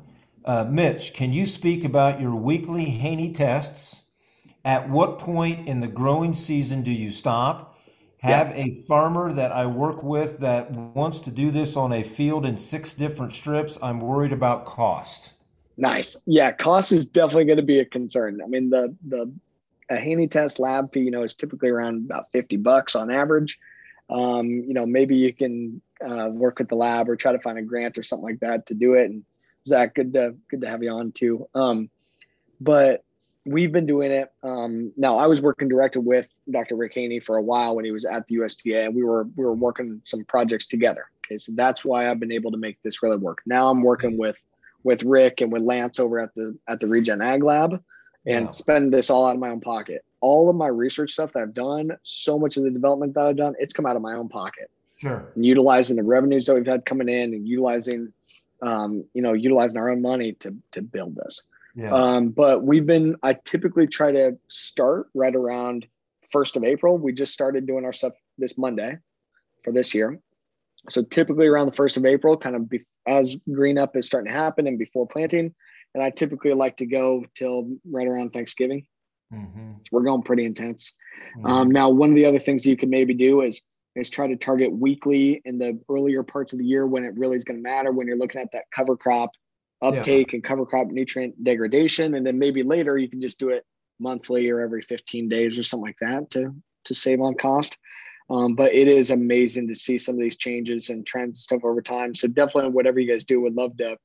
Uh, Mitch, can you speak about your weekly Haney tests? At what point in the growing season do you stop? Have yeah. a farmer that I work with that wants to do this on a field in six different strips. I'm worried about cost. Nice. Yeah, cost is definitely going to be a concern. I mean, the the a Haney test lab fee, you know, is typically around about 50 bucks on average. Um, you know, maybe you can uh, work with the lab or try to find a grant or something like that to do it. And Zach, good to good to have you on too. Um, but we've been doing it. Um, now I was working directly with Dr. Rick Haney for a while when he was at the USDA and we were, we were working some projects together. Okay. So that's why I've been able to make this really work. Now I'm working with, with Rick and with Lance over at the, at the Regen Ag Lab and spend this all out of my own pocket. All of my research stuff that I've done, so much of the development that I've done, it's come out of my own pocket. Sure. And utilizing the revenues that we've had coming in and utilizing, um, you know, utilizing our own money to to build this. Yeah. Um, but we've been. I typically try to start right around first of April. We just started doing our stuff this Monday for this year. So typically around the first of April, kind of be, as green up is starting to happen and before planting, and I typically like to go till right around Thanksgiving. Mm-hmm. we're going pretty intense. Mm-hmm. Um, now, one of the other things you can maybe do is is try to target weekly in the earlier parts of the year when it really is going to matter when you're looking at that cover crop uptake yeah. and cover crop nutrient degradation, and then maybe later you can just do it monthly or every 15 days or something like that to to save on cost. Um, but it is amazing to see some of these changes and trends stuff over time. So definitely, whatever you guys do, would love to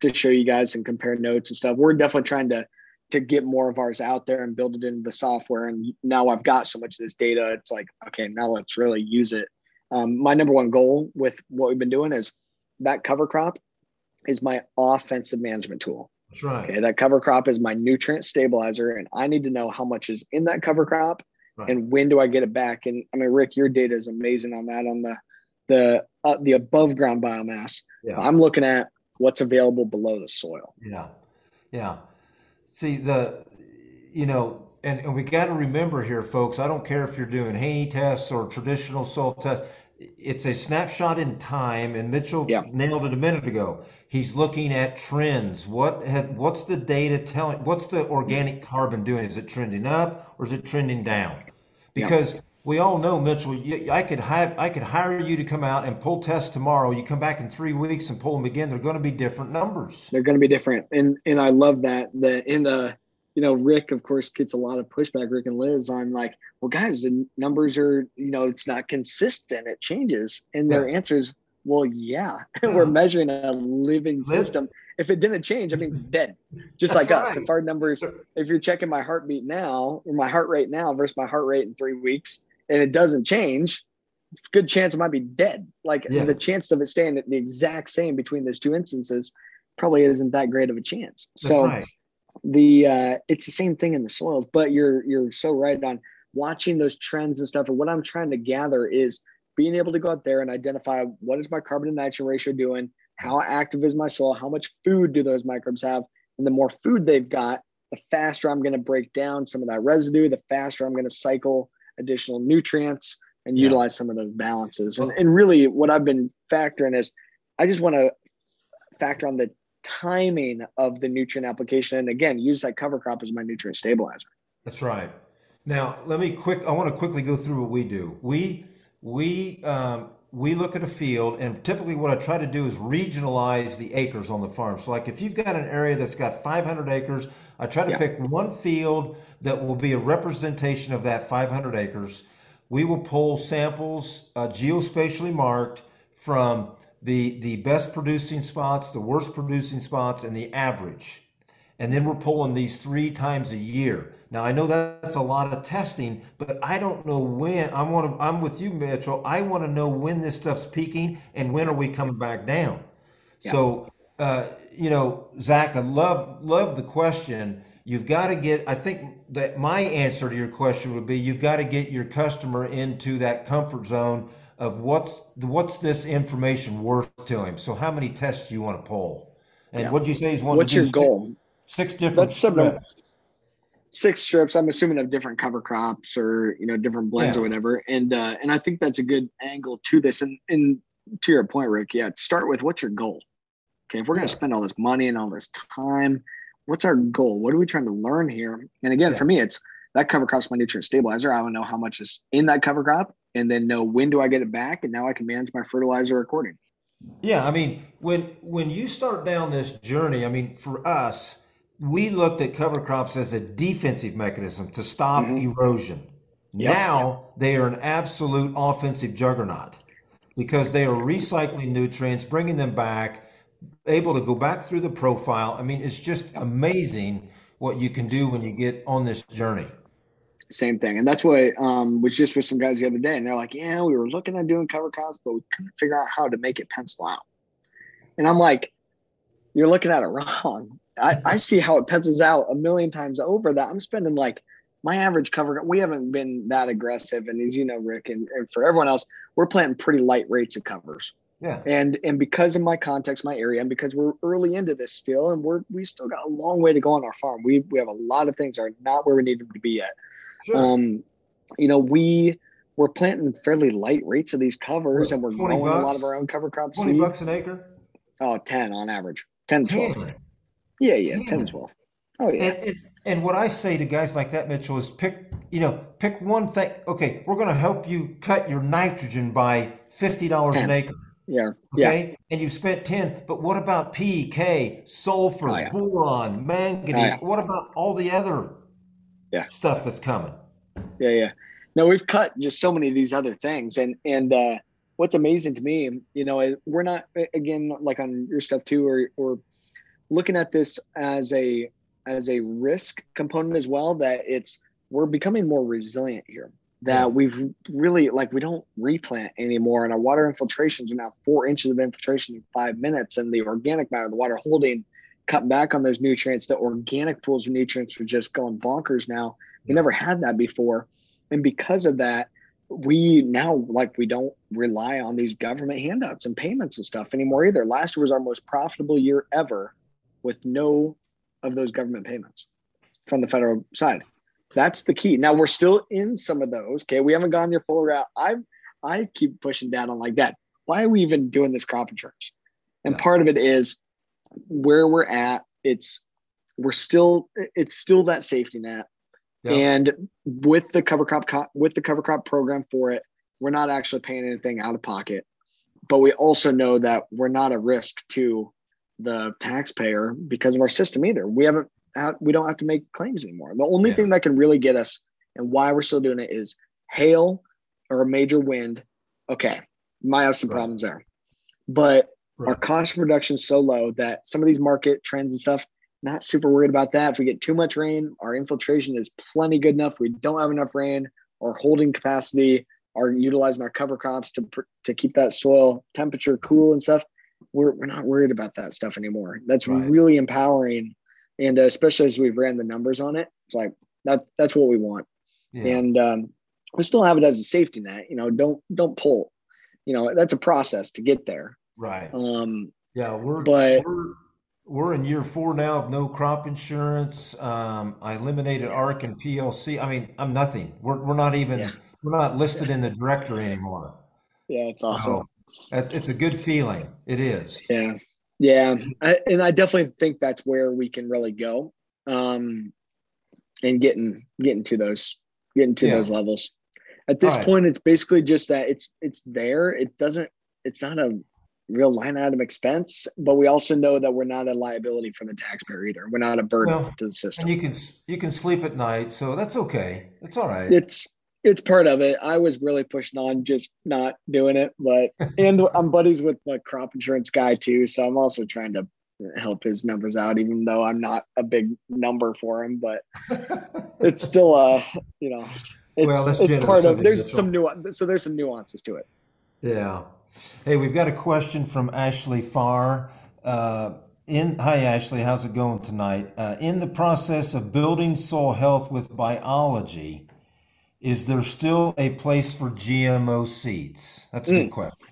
to show you guys and compare notes and stuff. We're definitely trying to to get more of ours out there and build it into the software. And now I've got so much of this data. It's like, okay, now let's really use it. Um, my number one goal with what we've been doing is that cover crop is my offensive management tool. That's right. Okay, that cover crop is my nutrient stabilizer, and I need to know how much is in that cover crop right. and when do I get it back. And I mean, Rick, your data is amazing on that on the the uh, the above ground biomass. Yeah. I'm looking at what's available below the soil. Yeah. Yeah. See the, you know, and, and we got to remember here, folks. I don't care if you're doing Haney tests or traditional soil tests. It's a snapshot in time, and Mitchell Yeah. nailed it a minute ago. He's looking at trends. What have, what's the data telling? What's the organic carbon doing? Is it trending up or is it trending down? Yeah. Because we all know, Mitchell. You, I could have I could hire you to come out and pull tests tomorrow. You come back in three weeks and pull them again. They're going to be different numbers. They're going to be different, and and I love that. that in the you know Rick, of course, gets a lot of pushback. Rick and Liz on like, well, guys, the numbers are you know it's not consistent. It changes, and their answer is, well, yeah, we're measuring a living system. If it didn't change, I mean, it's dead. Just That's like us. If our numbers, if you're checking my heartbeat now or my heart rate now versus my heart rate in three weeks, and it doesn't change, good chance it might be dead. Like Yeah. the chance of it staying the exact same between those two instances probably isn't that great of a chance. That's so right. The uh, it's the same thing in the soils, but you're you're so right on watching those trends and stuff. And what I'm trying to gather is being able to go out there and identify what is my carbon to nitrogen ratio doing, how active is my soil, how much food do those microbes have, and the more food they've got, the faster I'm going to break down some of that residue, the faster I'm going to cycle additional nutrients and Yeah. utilize some of those balances. And, and really, what I've been factoring is I just want to factor on the timing of the nutrient application. And again, use that cover crop as my nutrient stabilizer. That's right. Now, let me quick. I want to quickly go through what we do. We we um, we look at a field, and typically what I try to do is regionalize the acres on the farm. So, like if you've got an area that's got 500 acres, I try to Yeah. pick one field that will be a representation of that 500 acres. We will pull samples uh, geospatially marked from the the best producing spots, the worst producing spots, and the average and then we're pulling these three times a year. Now I know that's a lot of testing, but I don't know when. I want to. I'm with you, Mitchell. I want to know when this stuff's peaking and when are we coming back down. So, uh, you know, Zach, I love love the question. You've got to get. I think that my answer to your question would be: you've got to get your customer into that comfort zone of what's what's this information worth to him. So, how many tests do you want to pull? And Yeah. what'd you say he's wanting What's to do? your goal? Six, six different That's something- strips. Six strips, I'm assuming of different cover crops or you know different blends Yeah. or whatever. And uh, and I think that's a good angle to this. And and to your point, Rick, yeah, start with what's your goal. Okay, if we're going to spend all this money and all this time, what's our goal? What are we trying to learn here? And again, Yeah. for me, it's that cover crop's my nutrient stabilizer. I want to know how much is in that cover crop, and then know when do I get it back, and now I can manage my fertilizer accordingly. Yeah, I mean, when when you start down this journey, I mean, for us, we looked at cover crops as a defensive mechanism to stop Mhm. erosion. Yep. Now they are an absolute offensive juggernaut because they are recycling nutrients, bringing them back, able to go back through the profile. I mean, it's just amazing what you can do when you get on this journey. Same thing. And that's what um was just with some guys the other day. And they're like, Yeah, we were looking at doing cover crops, but we couldn't figure out how to make it pencil out. And I'm like, You're looking at it wrong. I, I see how it pencils out a million times over that I'm spending like my average cover. We haven't been that aggressive. And as you know, Rick, and, and for everyone else, we're planting pretty light rates of covers. Yeah. And and because of my context, my area, and because we're early into this still, and we're we still got a long way to go on our farm. We we have a lot of things that are not where we need them to be yet. Sure. Um, you know, we we're planting fairly light rates of these covers, What, and we're 20 growing a lot of our own cover crop 20 seed. bucks an acre? Oh, 10 on average. 10 to 12. Ten. Yeah, yeah, 10 Ten. to 12. Oh, yeah. And, and and what I say to guys like that, Mitchell, is pick you know pick one thing. Okay, we're going to help you cut your nitrogen by fifty dollars an acre. yeah, yeah. Okay, and you spent ten. But what about P, K, sulfur, Oh, yeah. boron, manganese? Oh, yeah. What about all the other Yeah. stuff that's coming? yeah yeah no we've cut just so many of these other things and and uh what's amazing to me you know we're not again like on your stuff too or or looking at this as a as a risk component as well that it's we're becoming more resilient here that we've really like we don't replant anymore and our water infiltrations are now four inches of infiltration in five minutes and the organic matter the water holding cut back on those nutrients the organic pools of nutrients are just going bonkers now we never had that before. And because of that, we now like we don't rely on these government handouts and payments and stuff anymore either. Last year was our most profitable year ever with no of those government payments from the federal side. That's the key. Now we're still in some of those. Okay, we haven't gone your full route. I I keep pushing down on like that. Why are we even doing this crop insurance? And part of it is where we're at. It's we're still it's still that safety net. And with the cover crop with the cover crop program for it, we're not actually paying anything out of pocket. But we also know that we're not a risk to the taxpayer because of our system either. We haven't we don't have to make claims anymore. The only yeah. thing that can really get us and why we're still doing it is hail or a major wind. Okay, might have some right. problems there, but right. our cost of production is so low that some of these market trends and stuff, not super worried about that. If we get too much rain, our infiltration is plenty good enough. We don't have enough rain, our holding capacity, are utilizing our cover crops to to keep that soil temperature cool and stuff. We're we're not worried about that stuff anymore. That's right. really empowering and uh, especially as we've ran the numbers on it, it's like that that's what we want. Yeah. And um, we still have it as a safety net. You know, don't don't pull. You know, that's a process to get there. Right. Um, yeah, we're but we're, we're in year four now of no crop insurance. Um, I eliminated ARC and PLC. I mean, I'm nothing. We're we're not even yeah. we're not listed in the directory anymore. Yeah, it's awesome. So, it's, it's a good feeling. It is. Yeah. Yeah, I, and I definitely think that's where we can really go, um, and getting getting to those getting to yeah. those levels. At this right. point, it's basically just that it's it's there. It doesn't. It's not a real line item expense, but we also know that we're not a liability for the taxpayer either. We're not a burden well, to the system. And you can you can sleep at night, so that's okay. It's all right. It's it's part of it. I was really pushing on just not doing it, but and I'm buddies with the crop insurance guy too, so I'm also trying to help his numbers out, even though I'm not a big number for him. But it's still, uh, you know, it's, well, it's part of. There's some nuance, so there's some nuances to it. Yeah. Hey, we've got a question from Ashley Farr. Uh, in hi Ashley, how's it going tonight? Uh, in the process of building soil health with biology is there still a place for GMO seeds? That's a mm. good question.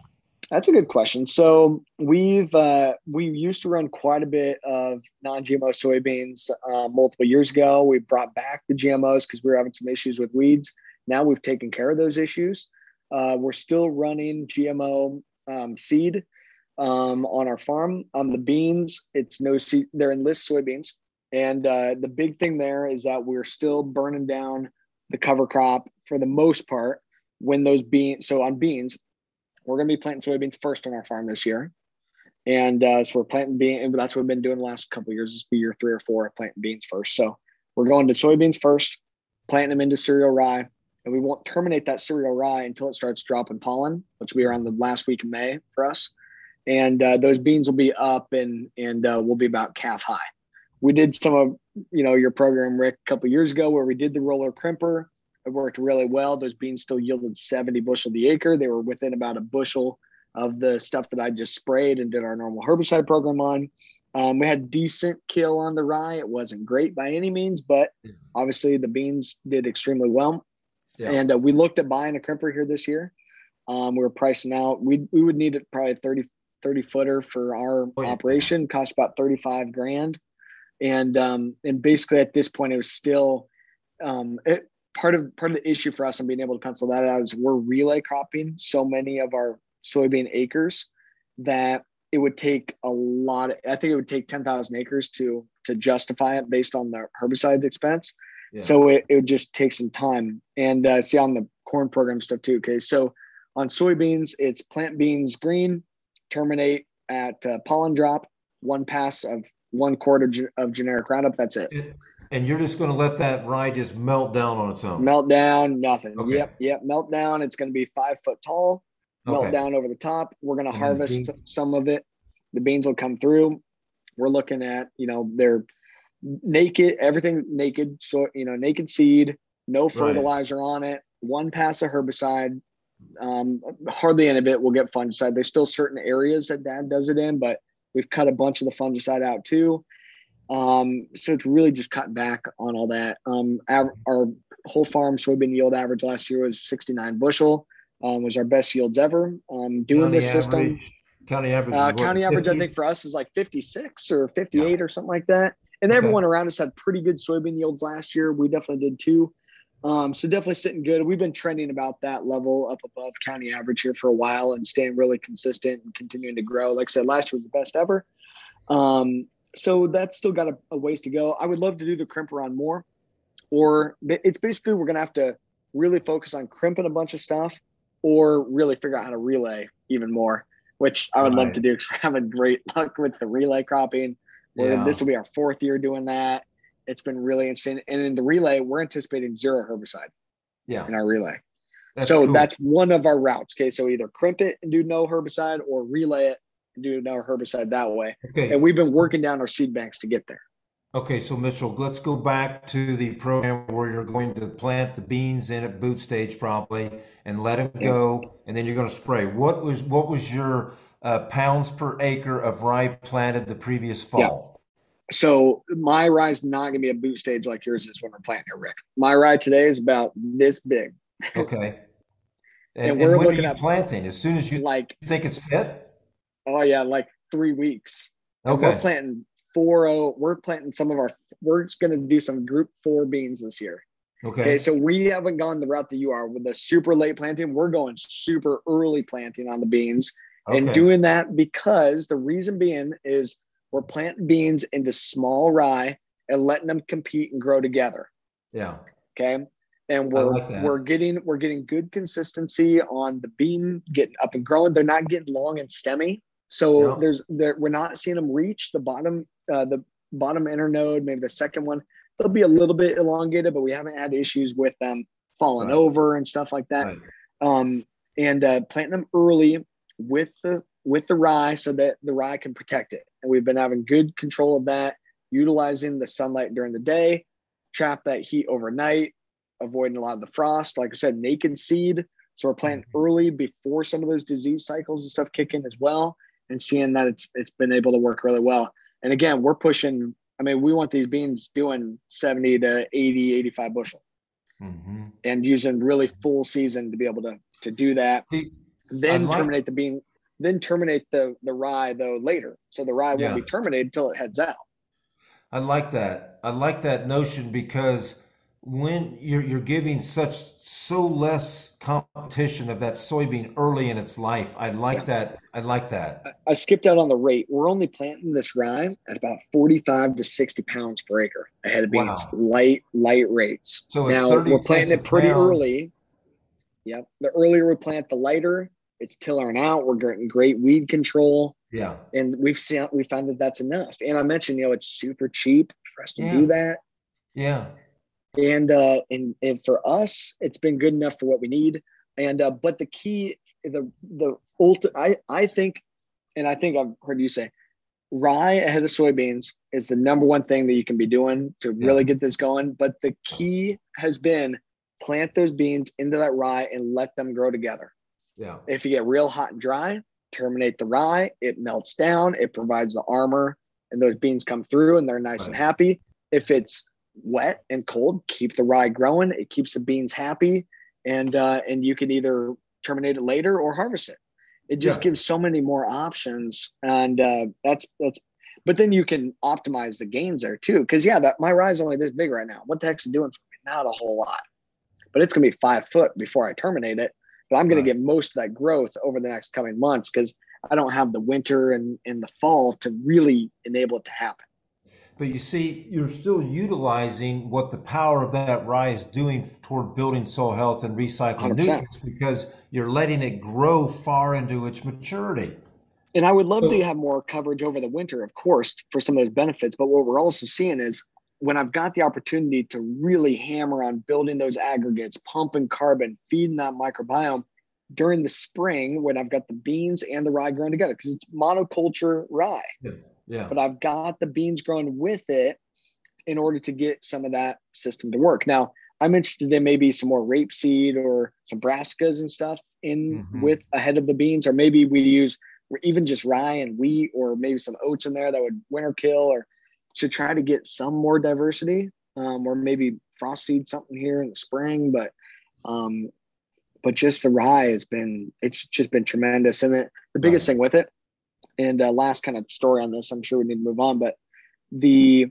That's a good question. So we've uh, we used to run quite a bit of non-GMO soybeans uh, multiple years ago. We brought back the GMOs because we were having some issues with weeds. Now we've taken care of those issues. Uh, we're still running GMO um, seed um, on our farm. On the beans, it's no seed. They're enlist soybeans, and uh, the big thing there is that we're still burning down the cover crop for the most part when those beans so on beans we're going to be planting soybeans first on our farm this year and uh, so we're planting beans that's what we've been doing the last couple years this be year three or four planting beans first so we're going to soybeans first planting them into cereal rye and we won't terminate that cereal rye until it starts dropping pollen which will be around the last week of may for us. And uh, those beans will be up and and uh, will be about calf high. We did some of you know your program rick a couple years ago where we did the roller crimper. It worked really well. Those beans still yielded 70 bushel the acre. They were within about a bushel of the stuff that i just sprayed and did our normal herbicide program on. Um, we had decent kill on the rye. It wasn't great by any means but obviously the beans did extremely well yeah. and uh, we looked at buying a crimper here this year. Um, we were pricing out. We, we would need it probably 30 30 footer for our oh, yeah. operation. Cost about 35 grand. And um, and basically at this point it was still um, it, part of part of the issue for us on being able to pencil that out is we're relay cropping so many of our soybean acres that it would take a lot of, i think it would take 10,000 acres to to justify it based on the herbicide expense yeah. so it, it would just take some time and uh, see on the corn program stuff too okay so on soybeans it's plant beans green terminate at uh, pollen drop one pass of one quart of, of generic Roundup. That's it. And you're just going to let that rye just melt down on its own. Melt down, nothing. Okay. Yep, yep. Melt down. It's going to be five foot tall. Melt okay. down over the top. We're going to harvest some of it. The beans will come through. We're looking at, you know, they're naked, everything naked. So, you know, naked seed, no fertilizer right. on it, one pass of herbicide. Um, hardly any of it will get fungicide. There's still certain areas that dad does it in, but We've cut a bunch of the fungicide out too. Um, so it's really just cutting back on all that. Um, our, our whole farm soybean yield average last year was 69 bushel. Um, was our best yields ever. Um, doing county this system, average, county average, uh, county average, I think for us is like 56 or 58 yeah. or something like that. And okay. everyone around us had pretty good soybean yields last year. We definitely did too. Um, so definitely sitting good. We've been trending about that level up above county average here for a while and staying really consistent and continuing to grow. Like I said, last year was the best ever. Um, so that's still got a, a, ways to go. I would love to do the crimp around more, or it's basically we're going to have to really focus on crimping a bunch of stuff or really figure out how to relay even more, which I would right. love to do because we're having great luck with the relay cropping. Yeah. This will be our fourth year doing that. It's been really interesting. And in the relay, we're anticipating zero herbicide. Yeah. In our relay. That's so cool. that's one of our routes. Okay. So either crimp it and do no herbicide or relay it and do no herbicide that way. Okay. And we've been working down our seed banks to get there. Okay, so Mitchell, let's go back to the program where you're going to plant the beans in at boot stage probably and let them go, and then you're going to spray. What was what was your uh, pounds per acre of rye planted the previous fall? Yeah. So my rye is not going to be a boot stage like yours is when we're planting it, Rick. My rye today is about this big. Okay. And, and we're and looking at planting as soon as you like think it's fit. Oh yeah, like three weeks. Okay. we're planting four oh. We're planting some of our. We're going to do some group four beans this year. Okay. okay. So we haven't gone the route that you are with the super late planting. We're going super early planting on the beans, okay. and doing that because the reason being is we're planting beans into small rye and letting them compete and grow together. Yeah. Okay. And we're like we're getting we're getting good consistency on the bean getting up and growing. They're not getting long and stemmy. So yeah. there's there we're not seeing them reach the bottom uh, the bottom internode, maybe the second one. They'll be a little bit elongated, but we haven't had issues with them falling right. over and stuff like that. Right. Um, and uh, planting them early with the with the rye so that the rye can protect it. And we've been having good control of that, utilizing the sunlight during the day, trap that heat overnight, avoiding a lot of the frost. Like I said, naked seed. So we're planting mm-hmm. early before some of those disease cycles and stuff kick in as well, and seeing that it's it's been able to work really well. And again, we're pushing. I mean, we want these beans doing 70 to 80, 85 bushel, mm-hmm. and using really full season to be able to to do that. See, then like, terminate the bean. Then terminate the the rye though later, so the rye yeah. won't be terminated until it heads out. I like that. I like that notion because when you're you're giving such so less competition of that soybean early in its life. I like yeah. that. I like that. I, I, skipped out on the rate. We're only planting this rye at about 45 to 60 pounds per acre ahead of being wow. light, light rates. So now we're planting it pretty pound. early. Yep. The earlier we plant, the lighter it's tillering out. We're getting great weed control. Yeah. And we've seen, we found that that's enough. And I mentioned, you know, it's super cheap for us to yeah. do that. Yeah and uh, and and for us, it's been good enough for what we need. And uh, but the key, the the ultimate, I I think, and I think I've heard you say, rye ahead of soybeans is the number one thing that you can be doing to really get this going. But the key has been plant those beans into that rye and let them grow together. Yeah. If you get real hot and dry, terminate the rye. It melts down. It provides the armor, and those beans come through, and they're nice right. and happy. If it's wet and cold, keep the rye growing. It keeps the beans happy, and uh, and you can either terminate it later or harvest it. It just yeah. gives so many more options, and uh, that's that's. But then you can optimize the gains there too, because yeah, that my rye is only this big right now. What the heck's it doing for me? Not a whole lot, but it's gonna be five foot before I terminate it. But I'm gonna get most of that growth over the next coming months because I don't have the winter and in the fall to really enable it to happen. But you see, you're still utilizing what the power of that rye is doing toward building soil health and recycling 100%. nutrients because you're letting it grow far into its maturity. And I would love so, to have more coverage over the winter, of course, for some of those benefits. But what we're also seeing is when I've got the opportunity to really hammer on building those aggregates, pumping carbon, feeding that microbiome during the spring when I've got the beans and the rye growing together because it's monoculture rye. Yeah. Yeah. But I've got the beans growing with it in order to get some of that system to work. Now, I'm interested in maybe some more rapeseed or some brassicas and stuff in mm-hmm. with ahead of the beans, or maybe we use even just rye and wheat, or maybe some oats in there that would winter kill, or to try to get some more diversity, um, or maybe frost seed something here in the spring. But um, but just the rye has been it's just been tremendous, and the, the biggest right. thing with it and uh, last kind of story on this, I'm sure we need to move on, but the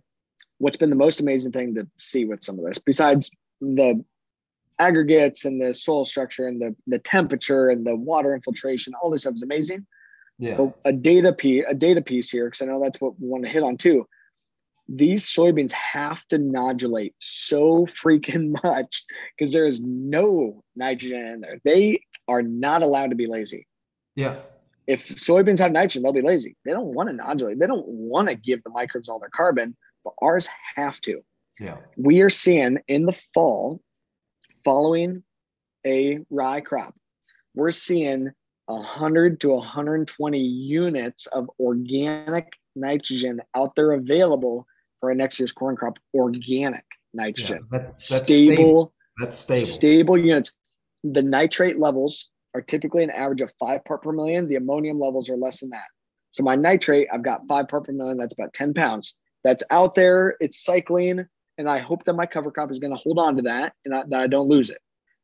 what's been the most amazing thing to see with some of this, besides the aggregates and the soil structure and the, the temperature and the water infiltration, all this stuff is amazing. Yeah. But a data piece, a data piece here, because I know that's what we want to hit on too. These soybeans have to nodulate so freaking much because there is no nitrogen in there. They are not allowed to be lazy. Yeah. If soybeans have nitrogen, they'll be lazy. They don't want to nodulate. They don't want to give the microbes all their carbon, but ours have to. Yeah. We are seeing in the fall, following a rye crop, we're seeing 100 to 120 units of organic nitrogen out there available for a next year's corn crop. Organic nitrogen, yeah, that, that's stable, stable. That's stable. Stable units. The nitrate levels are typically an average of five part per million. The ammonium levels are less than that. So my nitrate, I've got five part per million. That's about 10 pounds. That's out there. It's cycling. And I hope that my cover crop is going to hold on to that and I, that I don't lose it.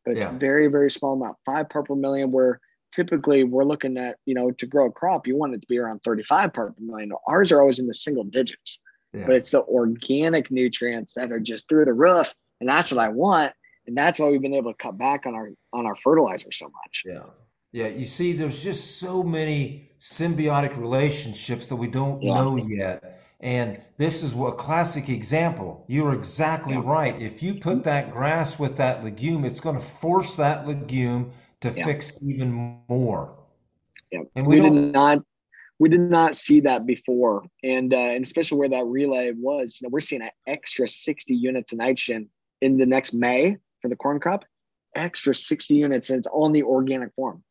But it's yeah. very, very small amount, five part per million, where typically we're looking at, you know, to grow a crop, you want it to be around 35 part per million. Ours are always in the single digits, yeah. but it's the organic nutrients that are just through the roof. And that's what I want and that's why we've been able to cut back on our on our fertilizer so much. Yeah, yeah. You see, there's just so many symbiotic relationships that we don't yeah. know yet. And this is a classic example. You're exactly yeah. right. If you put that grass with that legume, it's going to force that legume to yeah. fix even more. Yeah, and we, we did not we did not see that before, and uh, and especially where that relay was. You know, we're seeing an extra 60 units of nitrogen in the next May for the corn crop, extra 60 units, and it's all in the organic form.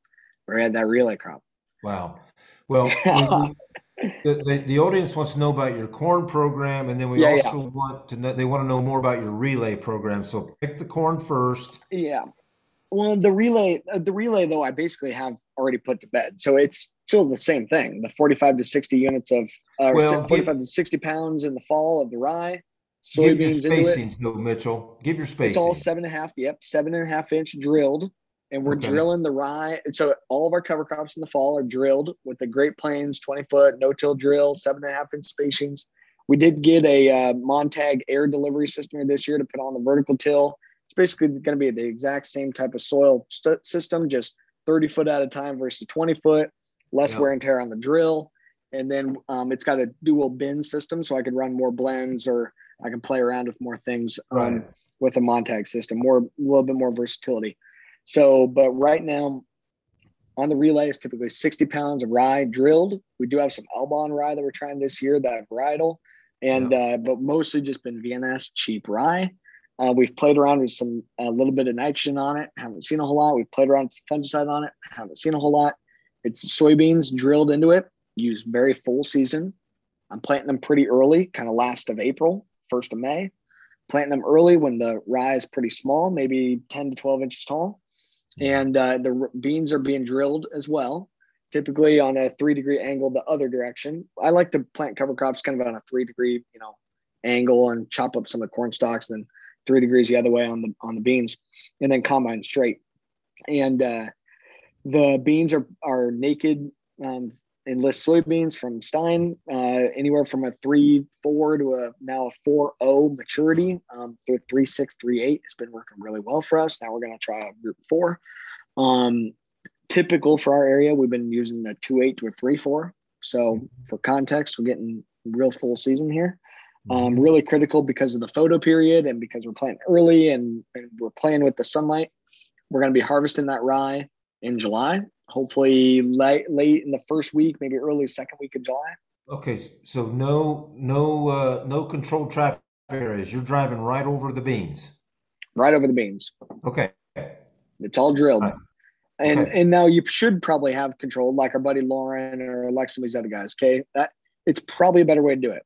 We had that relay crop. Wow. Well, the, the, the, audience wants to know about your corn program, and then we yeah, also yeah. want to know, they want to know more about your relay program. So pick the corn first. Yeah. Well, the relay, uh, the relay though, I basically have already put to bed. So it's still the same thing. The 45 to 60 units of, uh, well, 45 to 60 pounds in the fall of the rye, soybeans Give your spacings, though, Mitchell. Give your spacing. It's all seven and a half. Yep, seven and a half inch drilled, and we're okay. drilling the rye. And so all of our cover crops in the fall are drilled with the Great Plains twenty foot no till drill, seven and a half inch spacings. We did get a uh, Montag air delivery system this year to put on the vertical till. It's basically going to be the exact same type of soil st- system, just 30 foot at a time versus 20 foot, less yep. wear and tear on the drill. And then um, it's got a dual bin system, so I could run more blends or I can play around with more things um, right. with a Montag system, more a little bit more versatility. So, but right now on the relay is typically 60 pounds of rye drilled. We do have some Elbon rye that we're trying this year, that varietal, and yeah. uh, but mostly just been VNS cheap rye. Uh, we've played around with some a little bit of nitrogen on it. Haven't seen a whole lot. We've played around with some fungicide on it. Haven't seen a whole lot. It's soybeans drilled into it. Used very full season. I'm planting them pretty early, kind of last of April first of May. Planting them early when the rye is pretty small, maybe 10 to 12 inches tall. And uh, the beans are being drilled as well, typically on a three degree angle the other direction. I like to plant cover crops kind of on a three degree, you know, angle and chop up some of the corn stalks, then three degrees the other way on the on the beans, and then combine straight. And uh, the beans are are naked um, enlist soybeans from Stine, uh, anywhere from a three four to a now a four zero maturity. Um, through three six three eight. It's been working really well for us. Now we're going to try a group four. Um, typical for our area, we've been using a two eight to a three four. So for context, we're getting real full season here. Um, really critical because of the photo period and because we're playing early and, and we're playing with the sunlight. We're going to be harvesting that rye in July hopefully late late in the first week, maybe early second week of July. Okay, so no no uh, no controlled traffic areas. You're driving right over the beans. Right over the beans. Okay. It's all drilled. Right. And okay. and now you should probably have control, like our buddy Loran or like some of these other guys. Okay, that it's probably a better way to do it.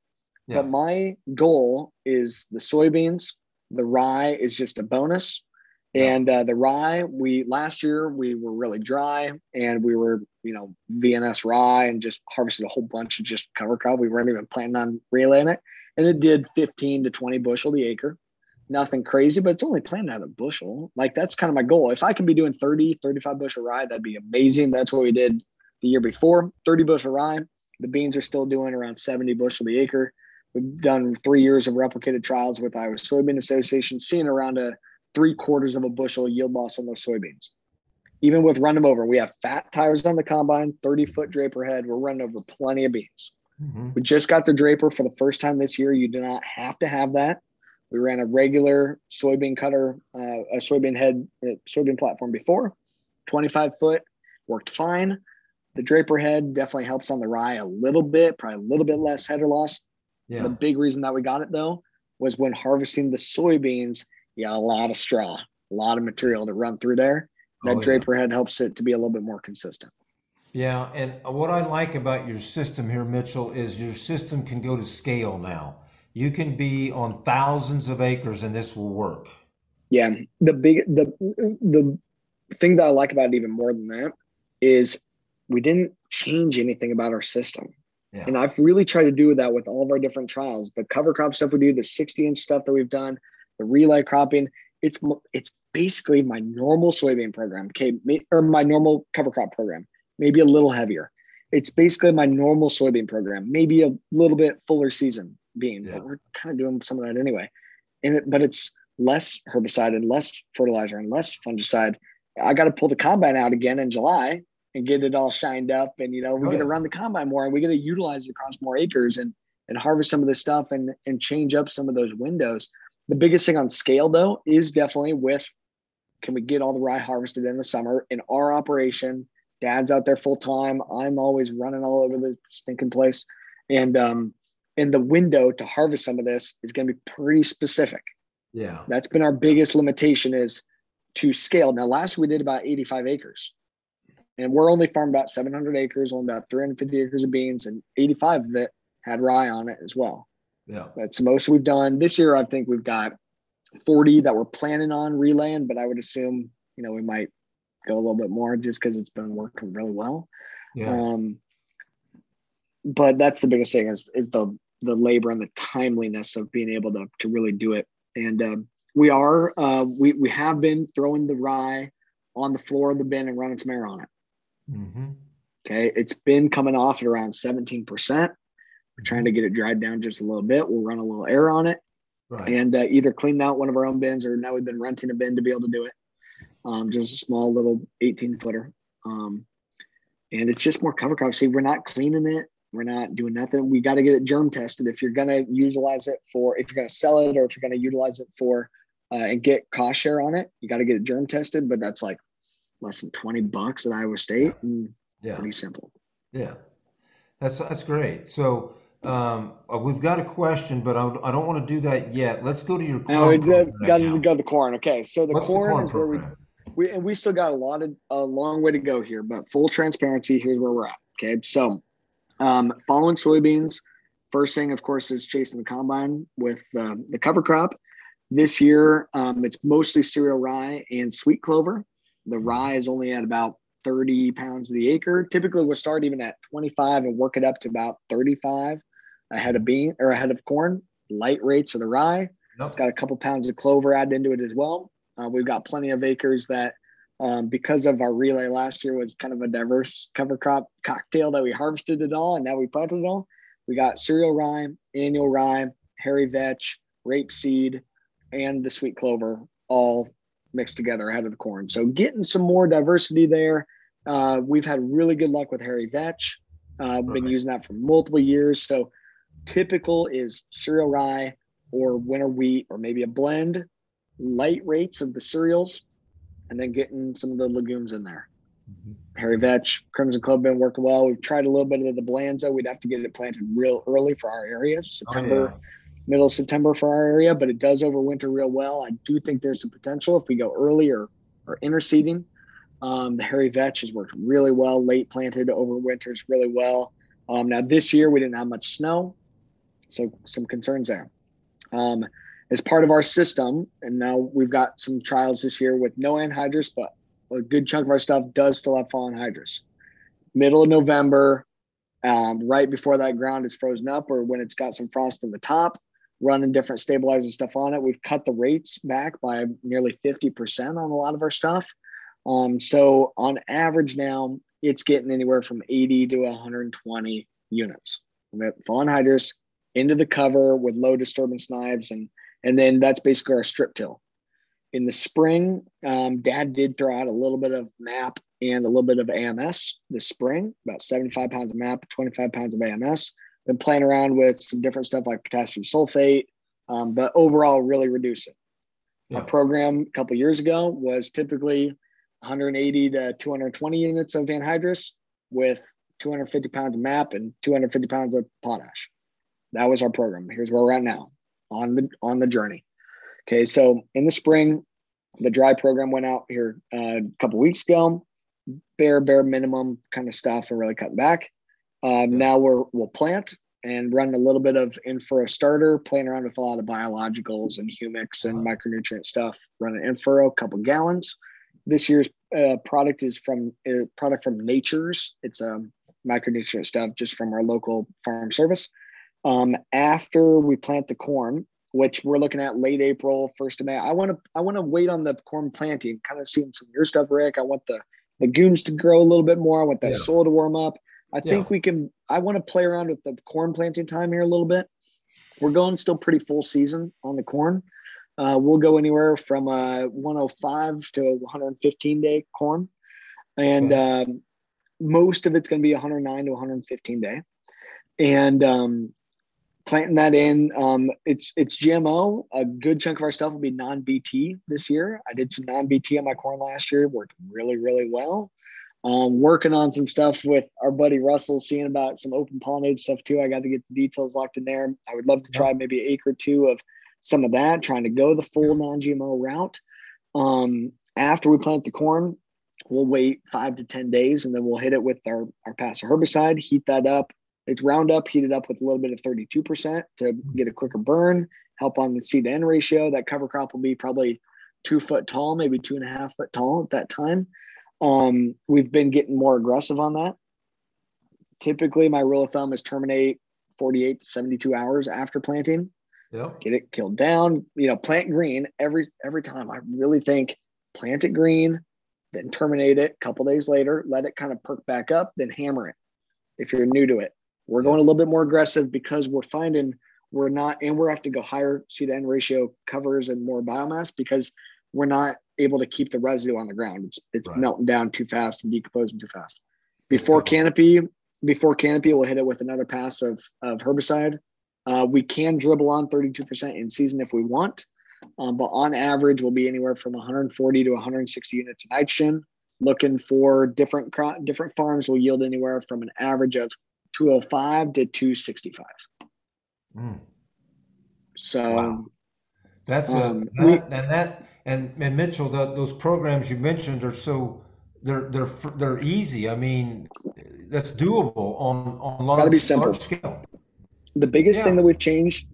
Yeah. But my goal is the soybeans. The rye is just a bonus. And uh, the rye, we last year we were really dry, and we were you know VNS rye and just harvested a whole bunch of just cover crop. We weren't even planning on relaying it, and it did 15 to 20 bushel the acre. Nothing crazy, but it's only planted out a bushel. Like that's kind of my goal. If I can be doing 30, 35 bushel rye, that'd be amazing. That's what we did the year before 30 bushel rye. The beans are still doing around 70 bushel the acre. We've done three years of replicated trials with Iowa Soybean Association, seeing around a three quarters of a bushel yield loss on those soybeans. Even with run them over, we have fat tires on the combine, 30 foot draper head. We're running over plenty of beans. Mm-hmm. We just got the draper for the first time this year. You do not have to have that. We ran a regular soybean cutter, uh, a soybean head, uh, soybean platform before, 25 foot, worked fine. The draper head definitely helps on the rye a little bit, probably a little bit less header loss. Yeah. The big reason that we got it though was when harvesting the soybeans, you got a lot of straw, a lot of material to run through there. Oh, that oh, draper yeah. head helps it to be a little bit more consistent. Yeah, and what I like about your system here, Mitchell, is your system can go to scale now. You can be on thousands of acres, and this will work. Yeah, the big the the thing that I like about it even more than that is we didn't change anything about our system. Yeah. And I've really tried to do that with all of our different trials. The cover crop stuff we do, the 60 inch stuff that we've done, the relay cropping. It's it's basically my normal soybean program, okay, or my normal cover crop program maybe a little heavier. It's basically my normal soybean program, maybe a little bit fuller season bean, yeah. but we're kind of doing some of that anyway. And it, but it's less herbicide and less fertilizer and less fungicide. I got to pull the combine out again in July and get it all shined up. And you know, we're oh, going to yeah. run the combine more and we're going to utilize it across more acres and and harvest some of this stuff and and change up some of those windows. The biggest thing on scale though is definitely with can we get all the rye harvested in the summer in our operation dad's out there full time. I'm always running all over the stinking place. And um, and the window to harvest some of this is going to be pretty specific. Yeah. That's been our biggest limitation is to scale. Now, last we did about 85 acres. And we're only farmed about 700 acres, only about 350 acres of beans, and 85 of it had rye on it as well. Yeah. That's the most we've done. This year, I think we've got 40 that we're planning on relaying, but I would assume, you know, we might go a little bit more just because it's been working really well. Yeah. Um, but that's the biggest thing is, is the the labor and the timeliness of being able to to really do it. And um, we are uh, we we have been throwing the rye on the floor of the bin and running some air on it. Mm-hmm. Okay, it's been coming off at around seventeen percent. We're trying to get it dried down just a little bit. We'll run a little air on it, right. and uh, either clean out one of our own bins or now we've been renting a bin to be able to do it um, just a small little 18 footer. Um, and it's just more cover crop. See, we're not cleaning it. We're not doing nothing. We got to get it germ tested. If you're going to utilize it for, if you're going to sell it or if you're going to utilize it for uh, and get cost share on it, you got to get it germ tested. But that's like less than 20 bucks at Iowa State. And yeah. Pretty simple. Yeah. That's, that's great. So, um, uh, we've got a question, but I, I don't want to do that yet. Let's go to your corn. No, we did, got to go to the corn. Okay, so the corn, the corn, is where we we and we still got a lot of a long way to go here, but full transparency, here's where we're at. Okay, so um, following soybeans, first thing, of course, is chasing the combine with uh, the cover crop. This year, um, it's mostly cereal rye and sweet clover. The rye is only at about 30 pounds of the acre. Typically, we'll start even at 25 and work it up to about 35 ahead of bean or ahead of corn. Light rates of the rye. It's got a couple pounds of clover added into it as well. Uh, we've got plenty of acres that, um, because of our relay last year, was kind of a diverse cover crop cocktail that we harvested it all and now we planted it all. We got cereal rye, annual rye, hairy vetch, rapeseed, and the sweet clover all mixed together ahead of the corn. So getting some more diversity there. Uh, we've had really good luck with hairy vetch. Uh, been using that for multiple years. So typical is cereal rye or winter wheat or maybe a blend light rates of the cereals and then getting some of the legumes in there. Mm-hmm. Hairy Vetch, Crimson Club been working well. We've tried a little bit of the Balansa. We'd have to get it planted real early for our area, September, oh. Middle of September for our area, but it does overwinter real well. I do think there's some potential if we go early or, interseeding. Um, the Hairy Vetch has worked really well, late planted, overwinters really well. Um, now, this year we didn't have much snow, so some concerns there. Um, as part of our system. And now we've got some trials this year with no anhydrous, but a good chunk of our stuff does still have fallen anhydrous. Middle of November, um, right before that ground is frozen up or when it's got some frost in the top, running different stabilizer stuff on it. We've cut the rates back by nearly 50% on a lot of our stuff. Um, so on average now, it's getting anywhere from 80 to 120 units. Fallen anhydrous, into the cover with low disturbance knives, and and then that's basically our strip till. In the spring, um, Dad did throw out a little bit of MAP and a little bit of AMS this spring, about 75 pounds of MAP, 25 pounds of AMS. Been playing around with some different stuff like potassium sulfate, um, but overall, really reduce it. Yeah. Our program a couple years ago was typically 180 to 220 units of anhydrous with 250 pounds of MAP and 250 pounds of potash. That was our program. Here's where we're at now on the on the journey. Okay, so in the spring, the dry program went out here uh, a couple weeks ago. Bare bare minimum kind of stuff. We're really cutting back. Um, now we're we'll plant and run a little bit of in-furrow starter, playing around with a lot of biologicals and humics and micronutrient stuff. Run an in-furrow, a couple gallons. This year's uh, product is from a uh, product from Nature's. It's a micronutrient stuff just from our local farm service. Um, after we plant the corn, which we're looking at late April, first of May. I want to I want to wait on the corn planting, kind of seeing some of your stuff, Rick. I want the legumes to grow a little bit more. I want that yeah. soil to warm up. I think yeah. we can. I want to play around with the corn planting time here a little bit. We're going still pretty full season on the corn. Uh, we'll go anywhere from a 105 to 115 day corn, and okay. um, most of it's going to be 109 to 115 day. And um, planting that in. Um, it's it's GMO. A good chunk of our stuff will be non BT this year. I did some non BT on my corn last year. Worked really really well. Um, working on some stuff with our buddy Russell, seeing about some open pollinated stuff too. I got to get the details locked in there. I would love to try maybe an acre or two of some of that, trying to go the full non GMO route. Um, after we plant the corn, we'll wait five to 10 days and then we'll hit it with our, our passer herbicide, heat that up, it's Roundup heat it up with a little bit of 32% to get a quicker burn, help on the C to N ratio. That cover crop will be probably two foot tall, maybe two and a half foot tall at that time. Um, we've been getting more aggressive on that. Typically, my rule of thumb is terminate 48 to 72 hours after planting. Yep. Get it killed down. You know, plant green every every time. I really think plant it green, then terminate it. A couple days later, let it kind of perk back up, then hammer it. If you're new to it, we're going a little bit more aggressive because we're finding we're not, and we're have to go higher C to N ratio covers and more biomass because we're not able to keep the residue on the ground. It's it's right. melting down too fast and decomposing too fast. Before canopy, before canopy, we'll hit it with another pass of of herbicide. Uh, we can dribble on 32% in season if we want, um, but on average, we'll be anywhere from 140 to 160 units of nitrogen. Looking for different different farms will yield anywhere from an average of 205 to 265. Mm. So wow. that's um, a that, we, and that and, and Mitchell, the, those programs you mentioned are so they're they're they're easy. I mean, that's doable on on large, large scale. The biggest yeah. thing that we've changed,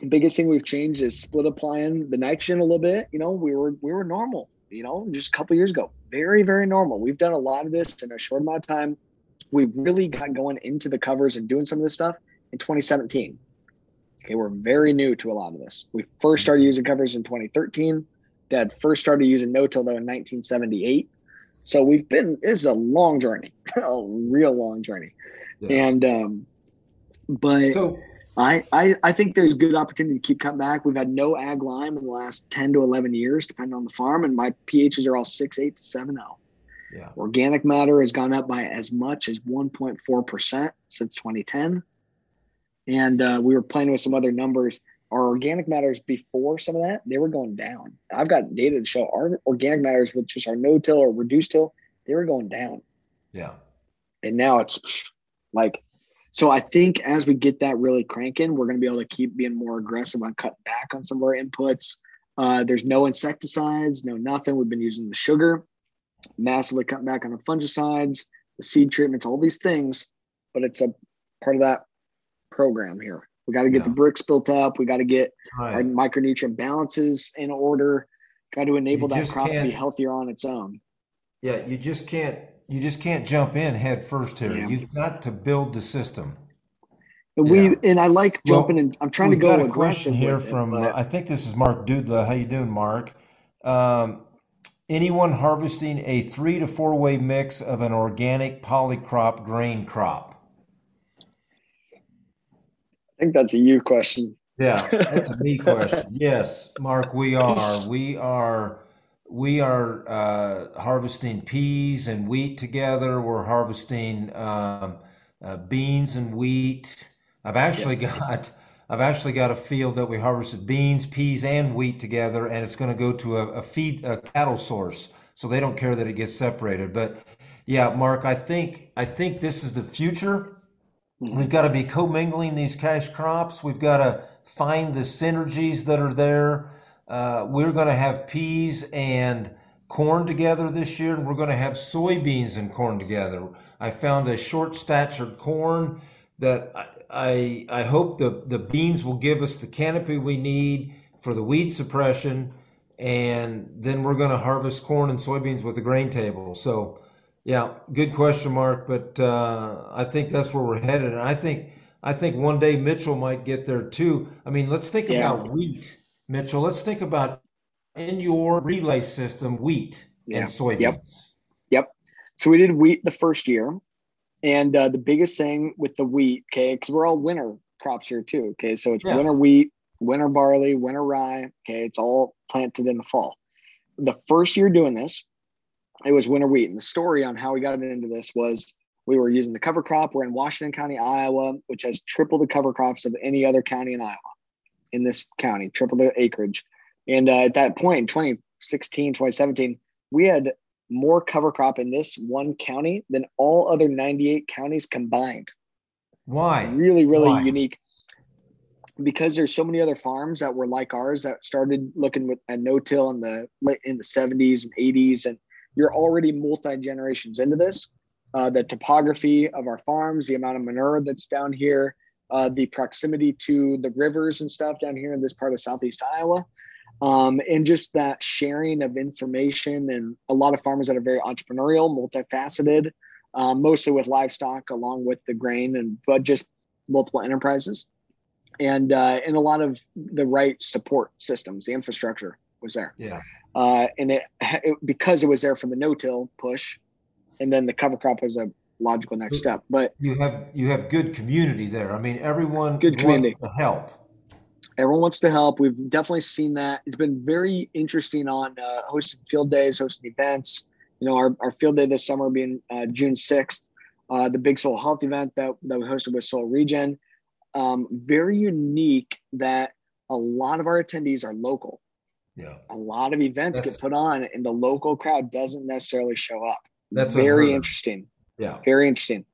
the biggest thing we've changed is split applying the nitrogen a little bit. You know, we were we were normal. You know, just a couple years ago, very very normal. We've done a lot of this in a short amount of time we really got going into the covers and doing some of this stuff in 2017. Okay, we're very new to a lot of this. We first started using covers in 2013. Dad first started using no-till though in 1978. So we've been this is a long journey, a real long journey. Yeah. And um, but so, I, I I think there's good opportunity to keep cutting back. We've had no ag lime in the last 10 to 11 years, depending on the farm, and my pHs are all six eight to seven zero. Yeah. Organic matter has gone up by as much as 1.4% since 2010. And uh, we were playing with some other numbers. Our organic matters before some of that, they were going down. I've got data to show our organic matters with just our no till or reduced till, they were going down. Yeah. And now it's like, so I think as we get that really cranking, we're going to be able to keep being more aggressive on cutting back on some of our inputs. Uh, there's no insecticides, no nothing. We've been using the sugar massively cutting back on the fungicides, the seed treatments, all these things, but it's a part of that program here. We got to get yeah. the Brix built up. We got to get right. our micronutrient balances in order. Got to enable you that crop to be healthier on its own. Yeah, you just can't you just can't jump in head first here. Yeah. You've got to build the system. And we yeah. and I like jumping well, and I'm trying to go got a question here from it, I think this is Mark Dudla. How you doing, Mark? Um, anyone harvesting a three to four way mix of an organic polycrop grain crop? Think that's a you question. Yeah, that's a me question. Yes, Mark, we are. We are. We are uh, harvesting peas and wheat together. We're harvesting um, uh, beans and wheat. I've actually got. I've actually got a field that we harvested beans, peas, and wheat together, and it's going to go to a, a feed a cattle source, so they don't care that it gets separated. But yeah, Mark, I think I think this is the future. We've got to be commingling these cash crops. We've got to find the synergies that are there. Uh, we're going to have peas and corn together this year, and we're going to have soybeans and corn together. I found a short statured corn that I, I, I hope the, the beans will give us the canopy we need for the weed suppression, and then we're going to harvest corn and soybeans with the grain table. So, yeah, good question, Mark. But uh, I think that's where we're headed, and I think I think one day Mitchell might get there too. I mean, let's think Yeah. about wheat, Mitchell. Let's think about in your relay system wheat and soybeans. Yep. Yep. So we did wheat the first year. And uh, the biggest thing with the wheat, okay, because we're all winter crops here too. Okay. So it's Yeah. winter wheat, winter barley, winter rye. Okay. It's all planted in the fall. The first year doing this, it was winter wheat. And the story on how we got into this was we were using the cover crop. We're in Washington County, Iowa, which has triple the cover crops of any other county in Iowa in this county, triple the acreage. And uh, at that point 2016, 2017, we had more cover crop in this one county than all other 98 counties combined. Why? Really, really Why? unique. Because there's so many other farms that were like ours that started looking with at no-till in the late in the 70s and 80s, and you're already multi generations into this. Uh, the topography of our farms, the amount of manure that's down here, uh, the proximity to the rivers and stuff down here in this part of southeast Iowa, um, and just that sharing of information and a lot of farmers that are very entrepreneurial, multifaceted, um, mostly with livestock along with the grain and but just multiple enterprises, and uh, and a lot of the right support systems, the infrastructure was there, Yeah. Uh, and it, it because it was there from the no-till push, and then the cover crop was a logical next step, but. You have you have good community there. I mean, everyone Good wants community. to help. everyone wants to help. We've definitely seen that. It's been very interesting on uh, hosting field days, hosting events. You know, our, our field day this summer being uh, June 6th, uh, the big soil health event that, that we hosted with Soil Regen. Um, very unique that a lot of our attendees are local. Yeah. A lot of events That's- get put on and the local crowd doesn't necessarily show up. That's very interesting Yeah. very interesting.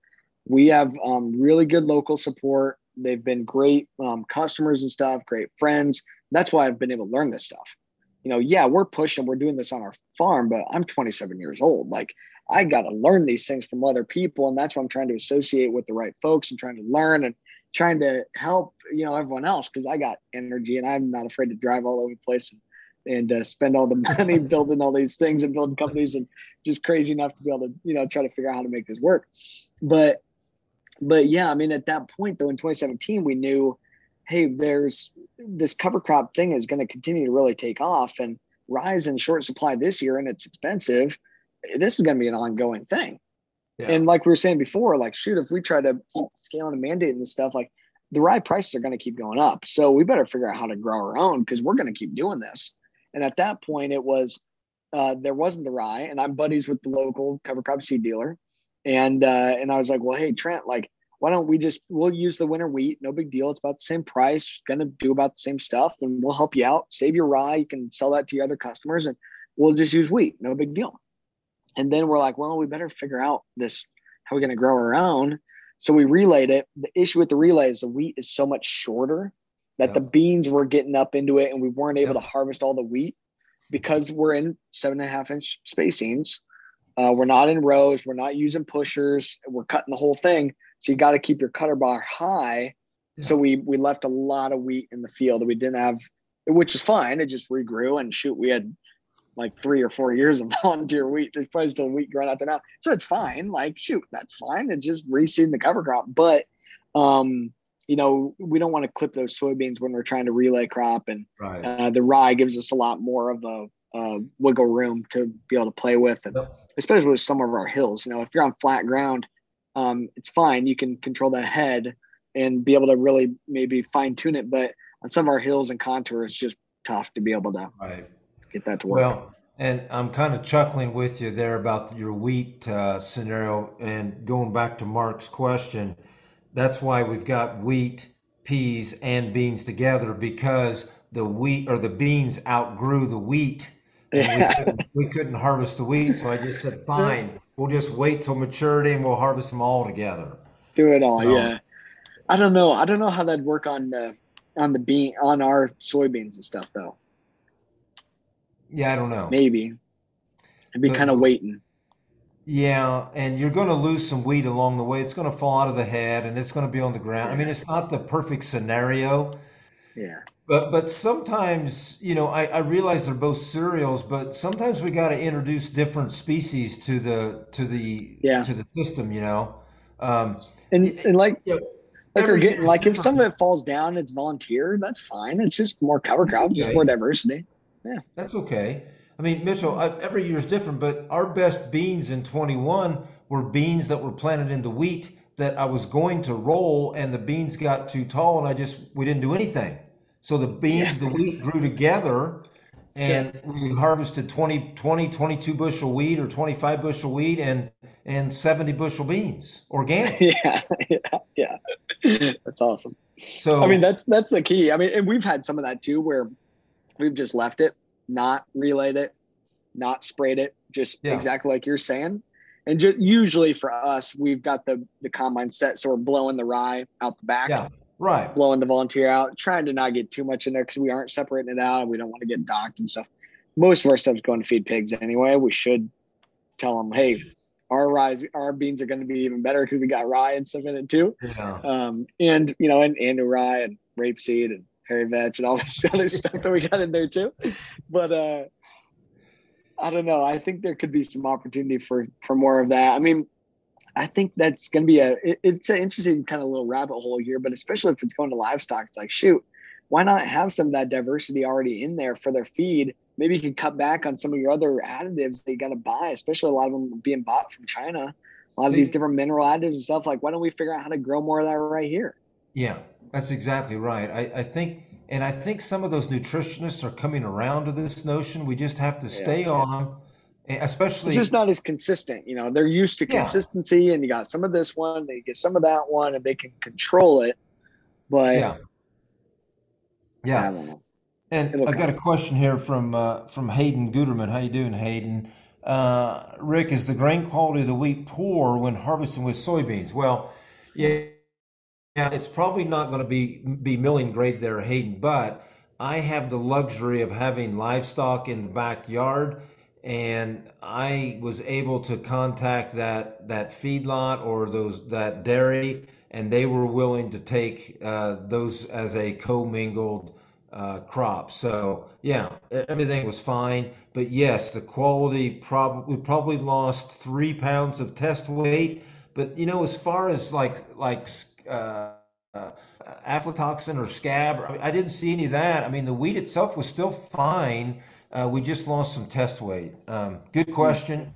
We have um, really good local support. They've been great um, customers and stuff, great friends. That's why I've been able to learn this stuff. You know, yeah, we're pushing, we're doing this on our farm, but I'm 27 years old. Like, I got to learn these things from other people. And that's why I'm trying to associate with the right folks and trying to learn and trying to help, you know, everyone else because I got energy and I'm not afraid to drive all over the place and, and uh, spend all the money building all these things and building companies and just crazy enough to be able to, you know, try to figure out how to make this work. But, but yeah, I mean, at that point though, in 2017, we knew, hey, there's this cover crop thing is going to continue to really take off and rise in short supply this year, and it's expensive. This is going to be an ongoing thing. Yeah. And like we were saying before, like shoot, if we try to keep scaling and mandating this stuff, like the rye prices are going to keep going up. So we better figure out how to grow our own because we're going to keep doing this. And at that point, it was uh, there wasn't the rye, and I'm buddies with the local cover crop seed dealer, and uh, and I was like, well, hey Trent, like why don't we just we'll use the winter wheat, no big deal. It's about the same price, going to do about the same stuff, and we'll help you out. Save your rye, you can sell that to your other customers, and we'll just use wheat, no big deal. And then we're like, well, we better figure out this how we're going to grow our own. So we relayed it. The issue with the relay is the wheat is so much shorter that the beans were getting up into it, and we weren't able Yep. to harvest all the wheat because we're in seven and a half inch spacings. Uh, we're not in rows. We're not using pushers. We're cutting the whole thing. So you got to keep your cutter bar high. So we we left a lot of wheat in the field. We didn't have, which is fine. It just regrew and shoot. We had like three or four years of volunteer wheat. There's probably still wheat growing out there now. So it's fine. Like shoot, that's fine. It's just reseeding the cover crop. But um, you know, we don't want to clip those soybeans when we're trying to relay crop and Right. uh, the rye gives us a lot more of a, uh wiggle room to be able to play with, and Yep. especially with some of our hills. You know, if you're on flat ground, um, it's fine. You can control the head and be able to really maybe fine tune it. But on some of our hills and contours, it's just tough to be able to right. get that to work. Well, and I'm kind of chuckling with you there about your wheat uh, scenario. And going back to Mark's question, that's why we've got wheat, peas, and beans together because the wheat or the beans outgrew the wheat. And we, couldn't, we couldn't harvest the wheat. So I just said, fine, we'll just wait till maturity and we'll harvest them all together. Do it all, so, yeah. I don't know. I don't know how that'd work on the on the bean on our soybeans and stuff though. Yeah, I don't know. Maybe. I'd be kind of waiting. Yeah, and you're going to lose some wheat along the way. It's going to fall out of the head and it's going to be on the ground. I mean, it's not the perfect scenario. Yeah. But but sometimes, you know, I, I realize they're both cereals, but sometimes we got to introduce different species to the to the yeah. to the system, you know. Um, and and like you know, like we're getting like if some of it falls down, it's volunteer. That's fine. It's just more cover crop, okay. just more diversity. Yeah, that's okay. I mean, Mitchell, I, every year is different, but our best beans in 21 were beans that were planted in the wheat that I was going to roll, and the beans got too tall, and I just we didn't do anything. So the beans, yeah. the wheat grew together, and yeah. we harvested 20, 20, 22 bushel wheat or 25 bushel wheat and and 70 bushel beans organic. Yeah, yeah, yeah. That's awesome. So I mean, that's that's the key. I mean, and we've had some of that too, where we've just left it, not relayed it, not sprayed it, just yeah. exactly like you're saying. And ju- usually for us, we've got the the combine set, so we're blowing the rye out the back. Yeah. Right. Blowing the volunteer out, trying to not get too much in there because we aren't separating it out and we don't want to get docked and stuff. Most of our stuff's going to feed pigs anyway. We should tell them, hey, our rye, our beans are going to be even better because we got rye and stuff in it too. Yeah. Um, and you know, and and rye and rapeseed and hairy vetch and all this other stuff that we got in there too. But uh, I don't know. I think there could be some opportunity for for more of that. I mean, I think that's going to be a. It, it's an interesting kind of little rabbit hole here, but especially if it's going to livestock, it's like shoot, why not have some of that diversity already in there for their feed? Maybe you can cut back on some of your other additives that you got to buy, especially a lot of them being bought from China. A lot of these different mineral additives and stuff. Like, why don't we figure out how to grow more of that right here? Yeah, that's exactly right. I, I think, and I think some of those nutritionists are coming around to this notion. We just have to stay yeah. on them, especially. It's just not as consistent. You know, they're used to consistency, yeah. and you got some of this one, they get some of that one, and they can control it. But yeah, yeah. And It'll I've got a question here from uh, from Hayden Guterman. How you doing, Hayden? Uh, Rick, is the grain quality of the wheat poor when harvesting with soybeans? Well, yeah yeah, it's probably not going to be be milling grade there, Hayden, but I have the luxury of having livestock in the backyard and I was able to contact that that feedlot or those that dairy and they were willing to take uh, those as a commingled uh, crop. So yeah, everything was fine. But yes, the quality probably we probably lost three pounds of test weight. But you know, as far as like like uh, uh, aflatoxin or scab. I, mean, I, didn't see any of that. I mean, the wheat itself was still fine. Uh, we just lost some test weight. Um, good question.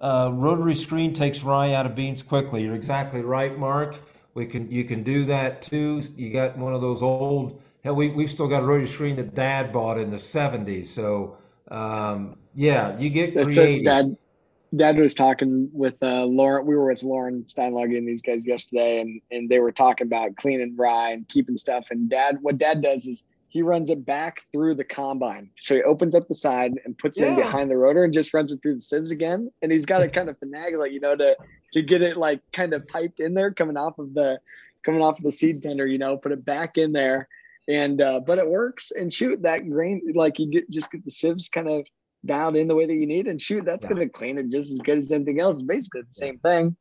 Uh, rotary screen takes rye out of beans quickly. You're exactly right, Mark. We can you can do that too. You got one of those old. Hell, we we've still got a rotary screen that Dad bought in the '70s. So um, yeah, you get That's creative. Dad Dad was talking with uh, Loran. We were with Loran Steinlage and these guys yesterday, and and they were talking about cleaning rye and keeping stuff. And Dad, what Dad does is he runs it back through the combine. So he opens up the side and puts yeah. it in behind the rotor and just runs it through the sieves again. And he's got to kind of finagle it, you know, to to get it like kind of piped in there, coming off of the coming off of the seed tender, you know, put it back in there. And uh, but it works. And shoot, that grain like you get just get the sieves kind of dialed in the way that you need and shoot that's yeah. going to clean it just as good as anything else it's basically the same thing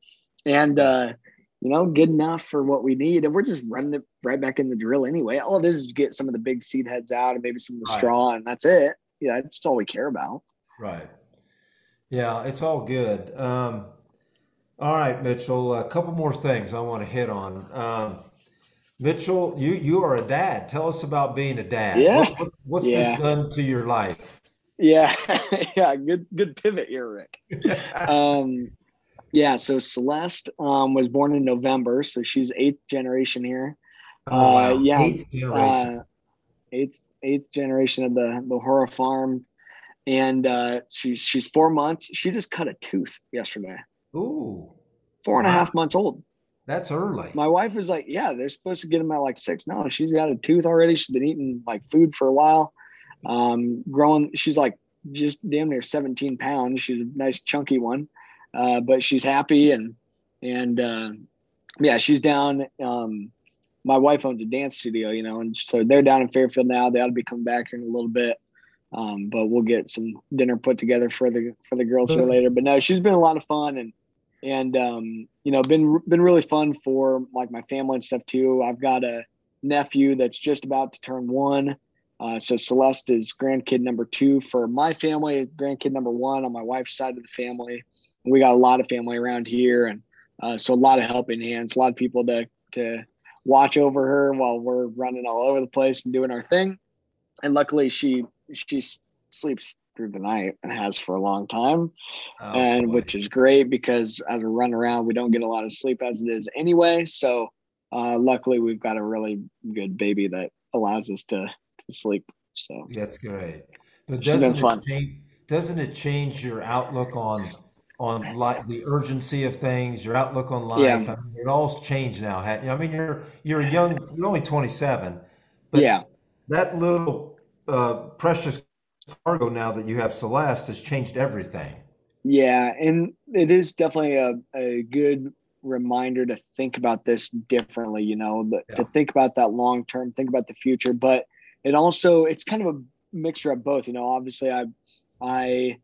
and uh you know good enough for what we need and we're just running it right back in the drill anyway all it is is get some of the big seed heads out and maybe some of the right. straw and that's it yeah that's all we care about right yeah it's all good um all right mitchell a couple more things i want to hit on um Mitchell, you you are a dad. Tell us about being a dad. Yeah. What, what's yeah. this done to your life? Yeah, yeah, good good pivot here, Rick. um, Yeah, so Celeste um, was born in November, so she's eighth generation here. Oh, wow. Uh, yeah, Eighth generation. uh, eighth eighth generation of the the Hora farm, and uh, she's she's four months. She just cut a tooth yesterday. Ooh, Four and a half months old. that's early. My wife was like, "Yeah, they're supposed to get them at like six. No, she's got a tooth already. She's been eating like food for a while. Um, growing. She's like just damn near seventeen pounds. She's a nice chunky one, uh, but she's happy and and uh, yeah, she's down. Um, my wife owns a dance studio, you know, and so they're down in Fairfield now. They ought to be coming back here in a little bit. Um, but we'll get some dinner put together for the for the girls here later. But no, she's been a lot of fun and and um, you know been been really fun for like my family and stuff too. I've got a nephew that's just about to turn one. Uh, so Celeste is grandkid number two for my family, grandkid number one on my wife's side of the family. We got a lot of family around here, and uh, so a lot of helping hands, a lot of people to to watch over her while we're running all over the place and doing our thing. And luckily, she she sleeps through the night and has for a long time Oh, and boy. which is great because as we run around, we don't get a lot of sleep as it is anyway. So uh, luckily, we've got a really good baby that allows us to to sleep. So That's great. But doesn't it change, doesn't it change your outlook on on like the urgency of things, your outlook on life? Yeah. I mean, it all's changed now. I mean, you're you're young, you're only 27, but yeah, that little uh, precious cargo now that you have Celeste has changed everything. yeah, and it is definitely a a good reminder to think about this differently. You know, the, to think about that long term, think about the future, but it also it's kind of a mixture of both. You know, obviously, I I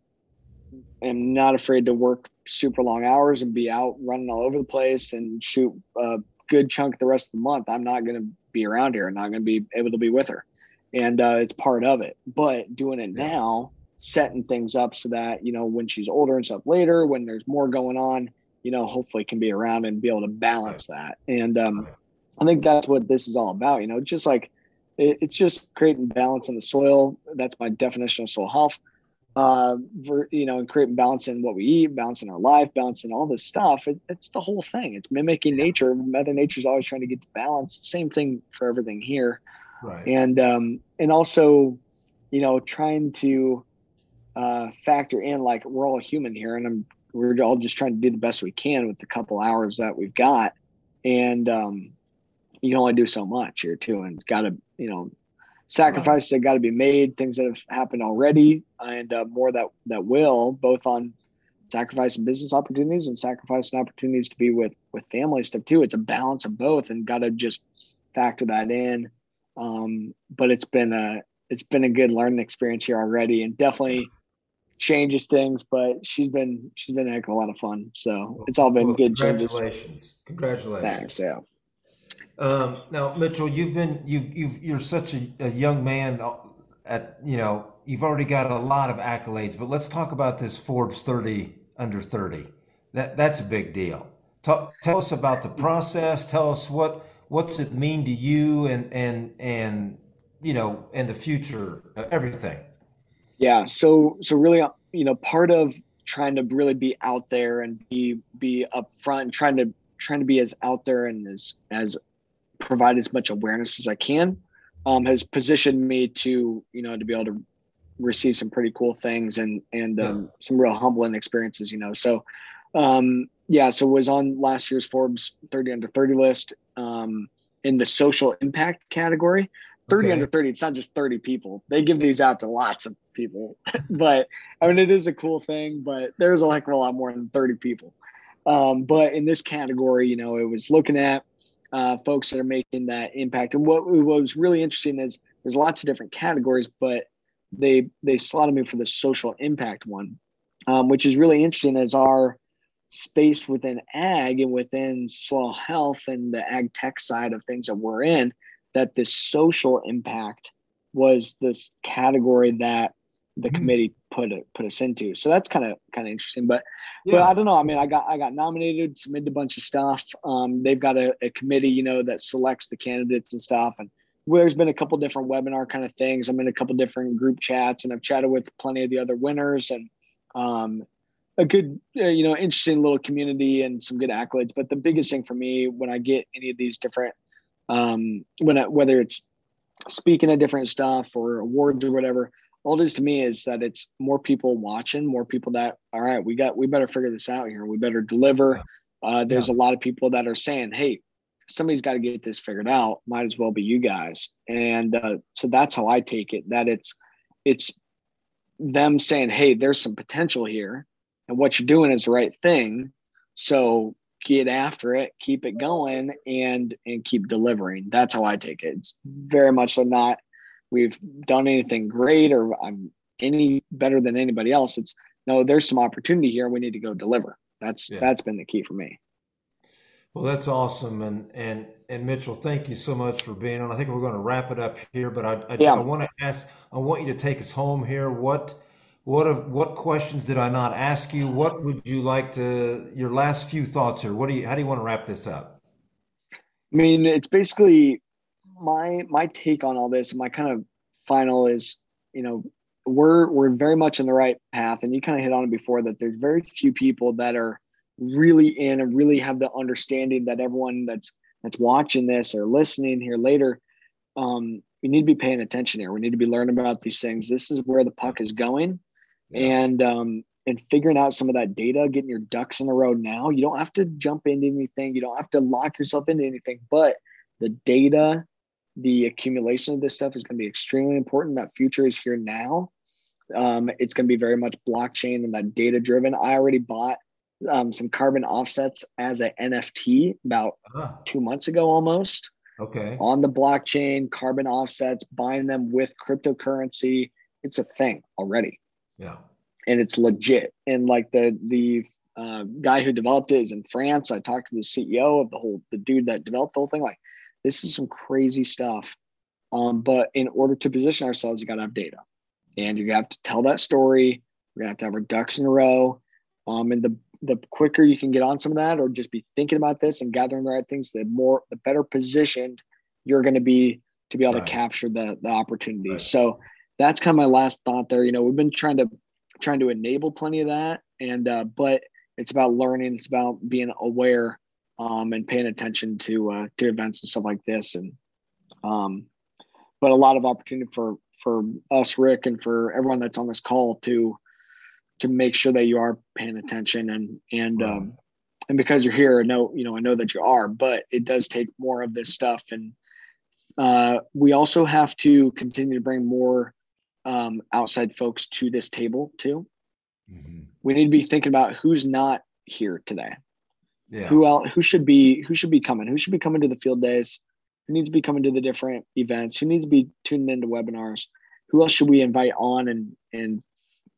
am not afraid to work super long hours and be out running all over the place and shoot a good chunk the rest of the month. I'm not going to be around here. I'm not going to be able to be with her. And uh, it's part of it. But doing it now, setting things up so that, you know, when she's older and stuff later, when there's more going on, you know, hopefully can be around and be able to balance that. And um, I think that's what this is all about. You know, just like it, it's just creating balance in the soil. That's my definition of soil health uh, for, you know, and creating balance in what we eat, balance in our life, balance in all this stuff. It, it's the whole thing. It's mimicking nature. Mother Nature's always trying to get to balance. Same thing for everything here, Right. and um, and also, you know, trying to uh, factor in like we're all human here, and I'm we're all just trying to do the best we can with the couple hours that we've got, and um, you can only do so much here too, and it's got to you know sacrifices that got to be made, things that have happened already, and uh, more that that will, both on sacrificing business opportunities and sacrificing opportunities to be with with family stuff too. It's a balance of both, and got to just factor that in. Um, but it's been a it's been a good learning experience here already, and definitely changes things. But she's been she's been a heck of a lot of fun. So it's all been Well, good changes. congratulations. Congratulations. Thanks. Yeah. Um, now, Mitchell, you've been you've you've you're such a, a young man. uh, At you know, you've already got a lot of accolades. But let's talk about this Forbes 30 under 30. That that's a big deal. Talk, tell us about the process. Tell us what what's it mean to you, and and and you know, and the future, uh, everything. Yeah. So so really, uh, you know, part of trying to really be out there and be be upfront and trying to trying to be as out there and as as provide as much awareness as I can um, has positioned me to you know to be able to receive some pretty cool things and and um, some real humbling experiences. You know, so um, yeah, so was on last year's Forbes 30 under 30 list um, in the social impact category. 30 Okay. under 30, it's not just 30 people. They give these out to lots of people. but I mean, it is a cool thing, but there's a heck of a lot more than 30 people. Um, but in this category, you know, it was looking at uh, folks that are making that impact. And what, what was really interesting is there's lots of different categories, but they they slotted me for the social impact one, um, which is really interesting as our space within ag and within soil health and the ag tech side of things that we're in, that this social impact was this category that the Mhm. committee put it put us into. So that's kind of kind of interesting. But but I don't know. I mean, I got I got nominated, submitted a bunch of stuff. Um, they've got a, a committee, you know, that selects the candidates and stuff. And there's been a couple different webinar kind of things. I'm in a couple different group chats, and I've chatted with plenty of the other winners. And um, a good, uh, you know, interesting little community and some good accolades. But the biggest thing for me when I get any of these different, um, when I, whether it's speaking of different stuff or awards or whatever, all it is to me is that it's more people watching, more people that, all right, we got, we better figure this out here. We better deliver. Uh, there's yeah. a lot of people that are saying, hey, somebody's got to get this figured out. Might as well be you guys. And uh, so that's how I take it. That it's it's them saying, hey, there's some potential here, and what you're doing is the right thing. So get after it, keep it going, and and keep delivering. That's how I take it. It's very much so not we've done anything great or I'm any better than anybody else. It's no, there's some opportunity here. We need to go deliver. That's yeah. that's been the key for me. Well, that's awesome, and and and Mitchell, thank you so much for being on. I think we're going to wrap it up here, but I I, yeah. I want to ask, I want you to take us home here. What what of what questions did I not ask you? What would you like to your last few thoughts here? What do you how do you want to wrap this up? I mean, it's basically my my take on all this. My kind of final is, you know, we're we're very much in the right path, and you kind of hit on it before that. There's very few people that are really in and really have the understanding that everyone that's that's watching this or listening here later um, we need to be paying attention here we need to be learning about these things this is where the puck is going yeah. and um, and figuring out some of that data getting your ducks in a row now you don't have to jump into anything you don't have to lock yourself into anything but the data the accumulation of this stuff is going to be extremely important that future is here now um, it's going to be very much blockchain and that data driven i already bought um, some carbon offsets as an NFT about uh-huh. two months ago almost. Okay. On the blockchain, carbon offsets, buying them with cryptocurrency. It's a thing already. Yeah. And it's legit. And like the the uh, guy who developed it is in France. I talked to the CEO of the whole the dude that developed the whole thing. Like, this is some crazy stuff. Um, but in order to position ourselves, you got to have data, and you have to tell that story. We're gonna have to have our ducks in a row. Um, and the the quicker you can get on some of that or just be thinking about this and gathering the right things, the more the better positioned you're going to be to be able right. to capture the the opportunities. Right. So that's kind of my last thought there. You know, we've been trying to trying to enable plenty of that, and uh, but it's about learning. It's about being aware um, and paying attention to uh, to events and stuff like this, and um, but a lot of opportunity for for us, Rick, and for everyone that's on this call to to make sure that you are paying attention and and um and because you're here, I know you know I know that you are, but it does take more of this stuff, and uh, we also have to continue to bring more um, outside folks to this table too. Mm-hmm. We need to be thinking about who's not here today. Yeah. Who else? Who should be? Who should be coming? Who should be coming to the field days? Who needs to be coming to the different events? Who needs to be tuning into webinars? Who else should we invite on and and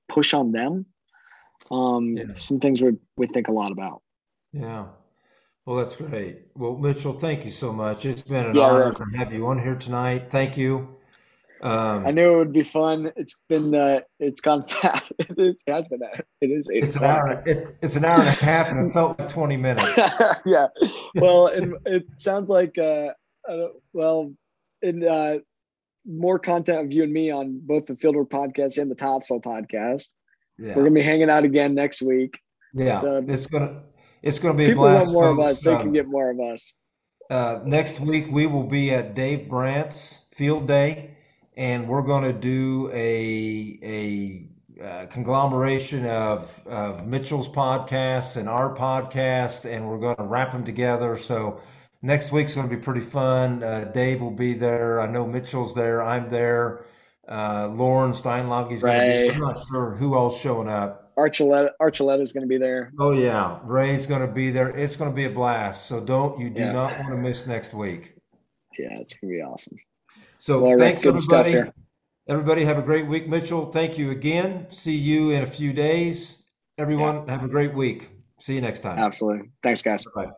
push on them um, yeah. some things we we think a lot about. Yeah. Well, that's great. Well, Mitchell, thank you so much. It's been an yeah, honor right. to have you on here tonight. Thank you. Um, I knew it would be fun. It's been, uh, it's gone fast. it has been, it is eight it's an hour. It, it's an hour and a half, and it felt like twenty minutes. yeah. Well, it, it sounds like, uh, uh, well, in uh, more content of you and me on both the Fieldwork podcast and the TopSoil podcast. Yeah. We're gonna be hanging out again next week. Yeah, so, it's gonna it's gonna be a blast. Want more folks. of us. They um, can get more of us. Uh, next week we will be at Dave Brandt's Field Day, and we're going to do a a uh, conglomeration of of Mitchell's podcasts and our podcast, and we're going to wrap them together. So next week's going to be pretty fun. Uh, Dave will be there. I know Mitchell's there. I'm there. Uh, Loran Steinlage's going to be. I'm not sure who else showing up. Archuleta Archuleta is going to be there. Oh yeah, Ray's going to be there. It's going to be a blast. So don't you do yeah. not want to miss next week. Yeah, it's going to be awesome. So well, thanks everybody. Everybody have a great week, Mitchell. Thank you again. See you in a few days. Everyone yeah. have a great week. See you next time. Absolutely. Thanks, guys. Bye.